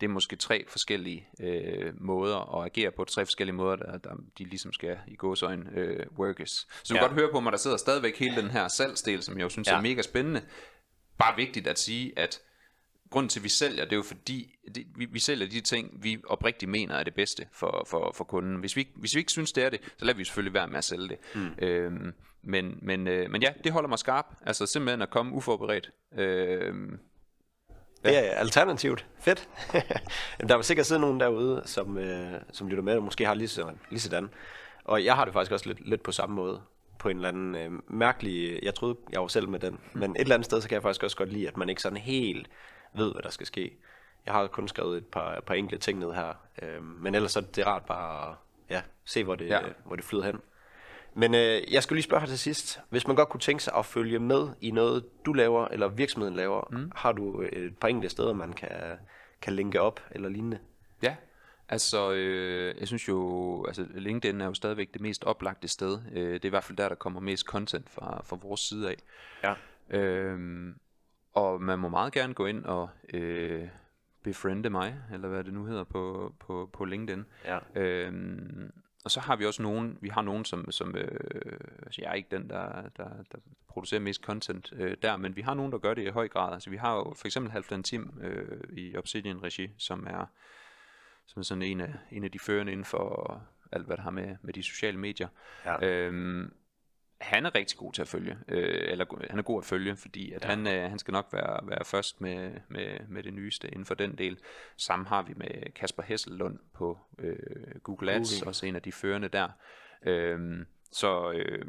det er måske tre forskellige øh, måder at agere på, tre forskellige måder, der, der de ligesom skal i gåsøjne øh, workes. Så du Ja. kan godt høre på mig, der sidder stadigvæk hele den her salgsdel, som jeg jo synes Ja. er mega spændende. Bare vigtigt at sige, at grunden til, at vi sælger, det er jo fordi, det, vi, vi sælger de ting, vi oprigtigt mener er det bedste for, for, for kunden. Hvis vi, hvis vi ikke synes, det er det, så lader vi selvfølgelig være med at sælge det. Mm. Øhm, men, men, øh, men ja, det holder mig skarp. Altså simpelthen at komme uforberedt. Øhm, Det er alternativt. Fedt. Der vil sikkert sidde nogen derude, som, øh, som lytter med, og måske har lige sådan. Lige sådan. Og jeg har det faktisk også lidt, lidt på samme måde. På en eller anden øh, mærkelig... Jeg troede, jeg var selv med den. Men et eller andet sted, så kan jeg faktisk også godt lide, at man ikke sådan helt ved, hvad der skal ske. Jeg har kun skrevet et par, et par enkelte ting ned her. Øh, men ellers så er det rart bare at ja, se, hvor det, ja. Ja. hvor det flyder hen. Men øh, jeg skulle lige spørge her til sidst. Hvis man godt kunne tænke sig at følge med i noget, du laver, eller virksomheden laver, mm. har du et par enkelte steder, man kan, kan linke op eller lignende? Ja, altså øh, jeg synes jo, altså LinkedIn er jo stadigvæk det mest oplagte sted. Øh, det er i hvert fald der, der kommer mest content fra, fra vores side af. Ja. Øhm, og man må meget gerne gå ind og øh, befriende mig, eller hvad det nu hedder på, på, på LinkedIn. Ja. Øhm, og så har vi også nogen, vi har nogen, som, som øh, altså jeg er ikke den, der, der, der producerer mest content øh, der, men vi har nogen, der gør det i høj grad. Altså vi har jo for eksempel Halvdan Tim øh, i Obsidian Regi, som er, som er sådan en af, en af de førende inden for alt, hvad der har med, med de sociale medier. Ja. Øhm, han er rigtig god til at følge, øh, eller han er god at følge, fordi at ja. han, øh, han skal nok være, være først med, med, med det nyeste inden for den del. Sammen har vi med Kasper Hessellund på øh, Google Ads, Google. også en af de førende der. Øhm, så, øh,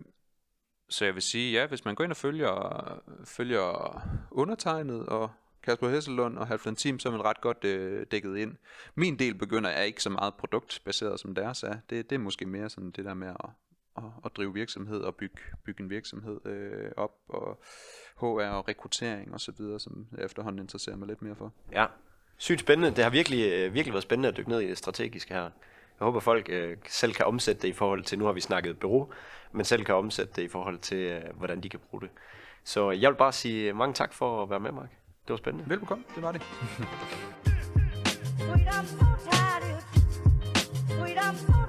så jeg vil sige, ja, hvis man går ind og følger, følger undertegnet og Kasper Hessellund og Halvdan Team, så er man ret godt øh, dækket ind. Min del begynder er ikke så meget produktbaseret som deres er. Det, det er måske mere sådan det der med at, at, at drive virksomhed og bygge, bygge en virksomhed øh, op og HR og rekruttering og så videre, som jeg efterhånden interesserer mig lidt mere for. Ja, sygt spændende. Det har virkelig, øh, virkelig været spændende at dykke ned i det strategiske her. Jeg håber, folk øh, selv kan omsætte det i forhold til, nu har vi snakket bureau, men selv kan omsætte det i forhold til, øh, hvordan de kan bruge det. Så jeg vil bare sige mange tak for at være med, Mark. Det var spændende. Velbekomme, det var det. Sweet, I'm so tired. Sweet, I'm so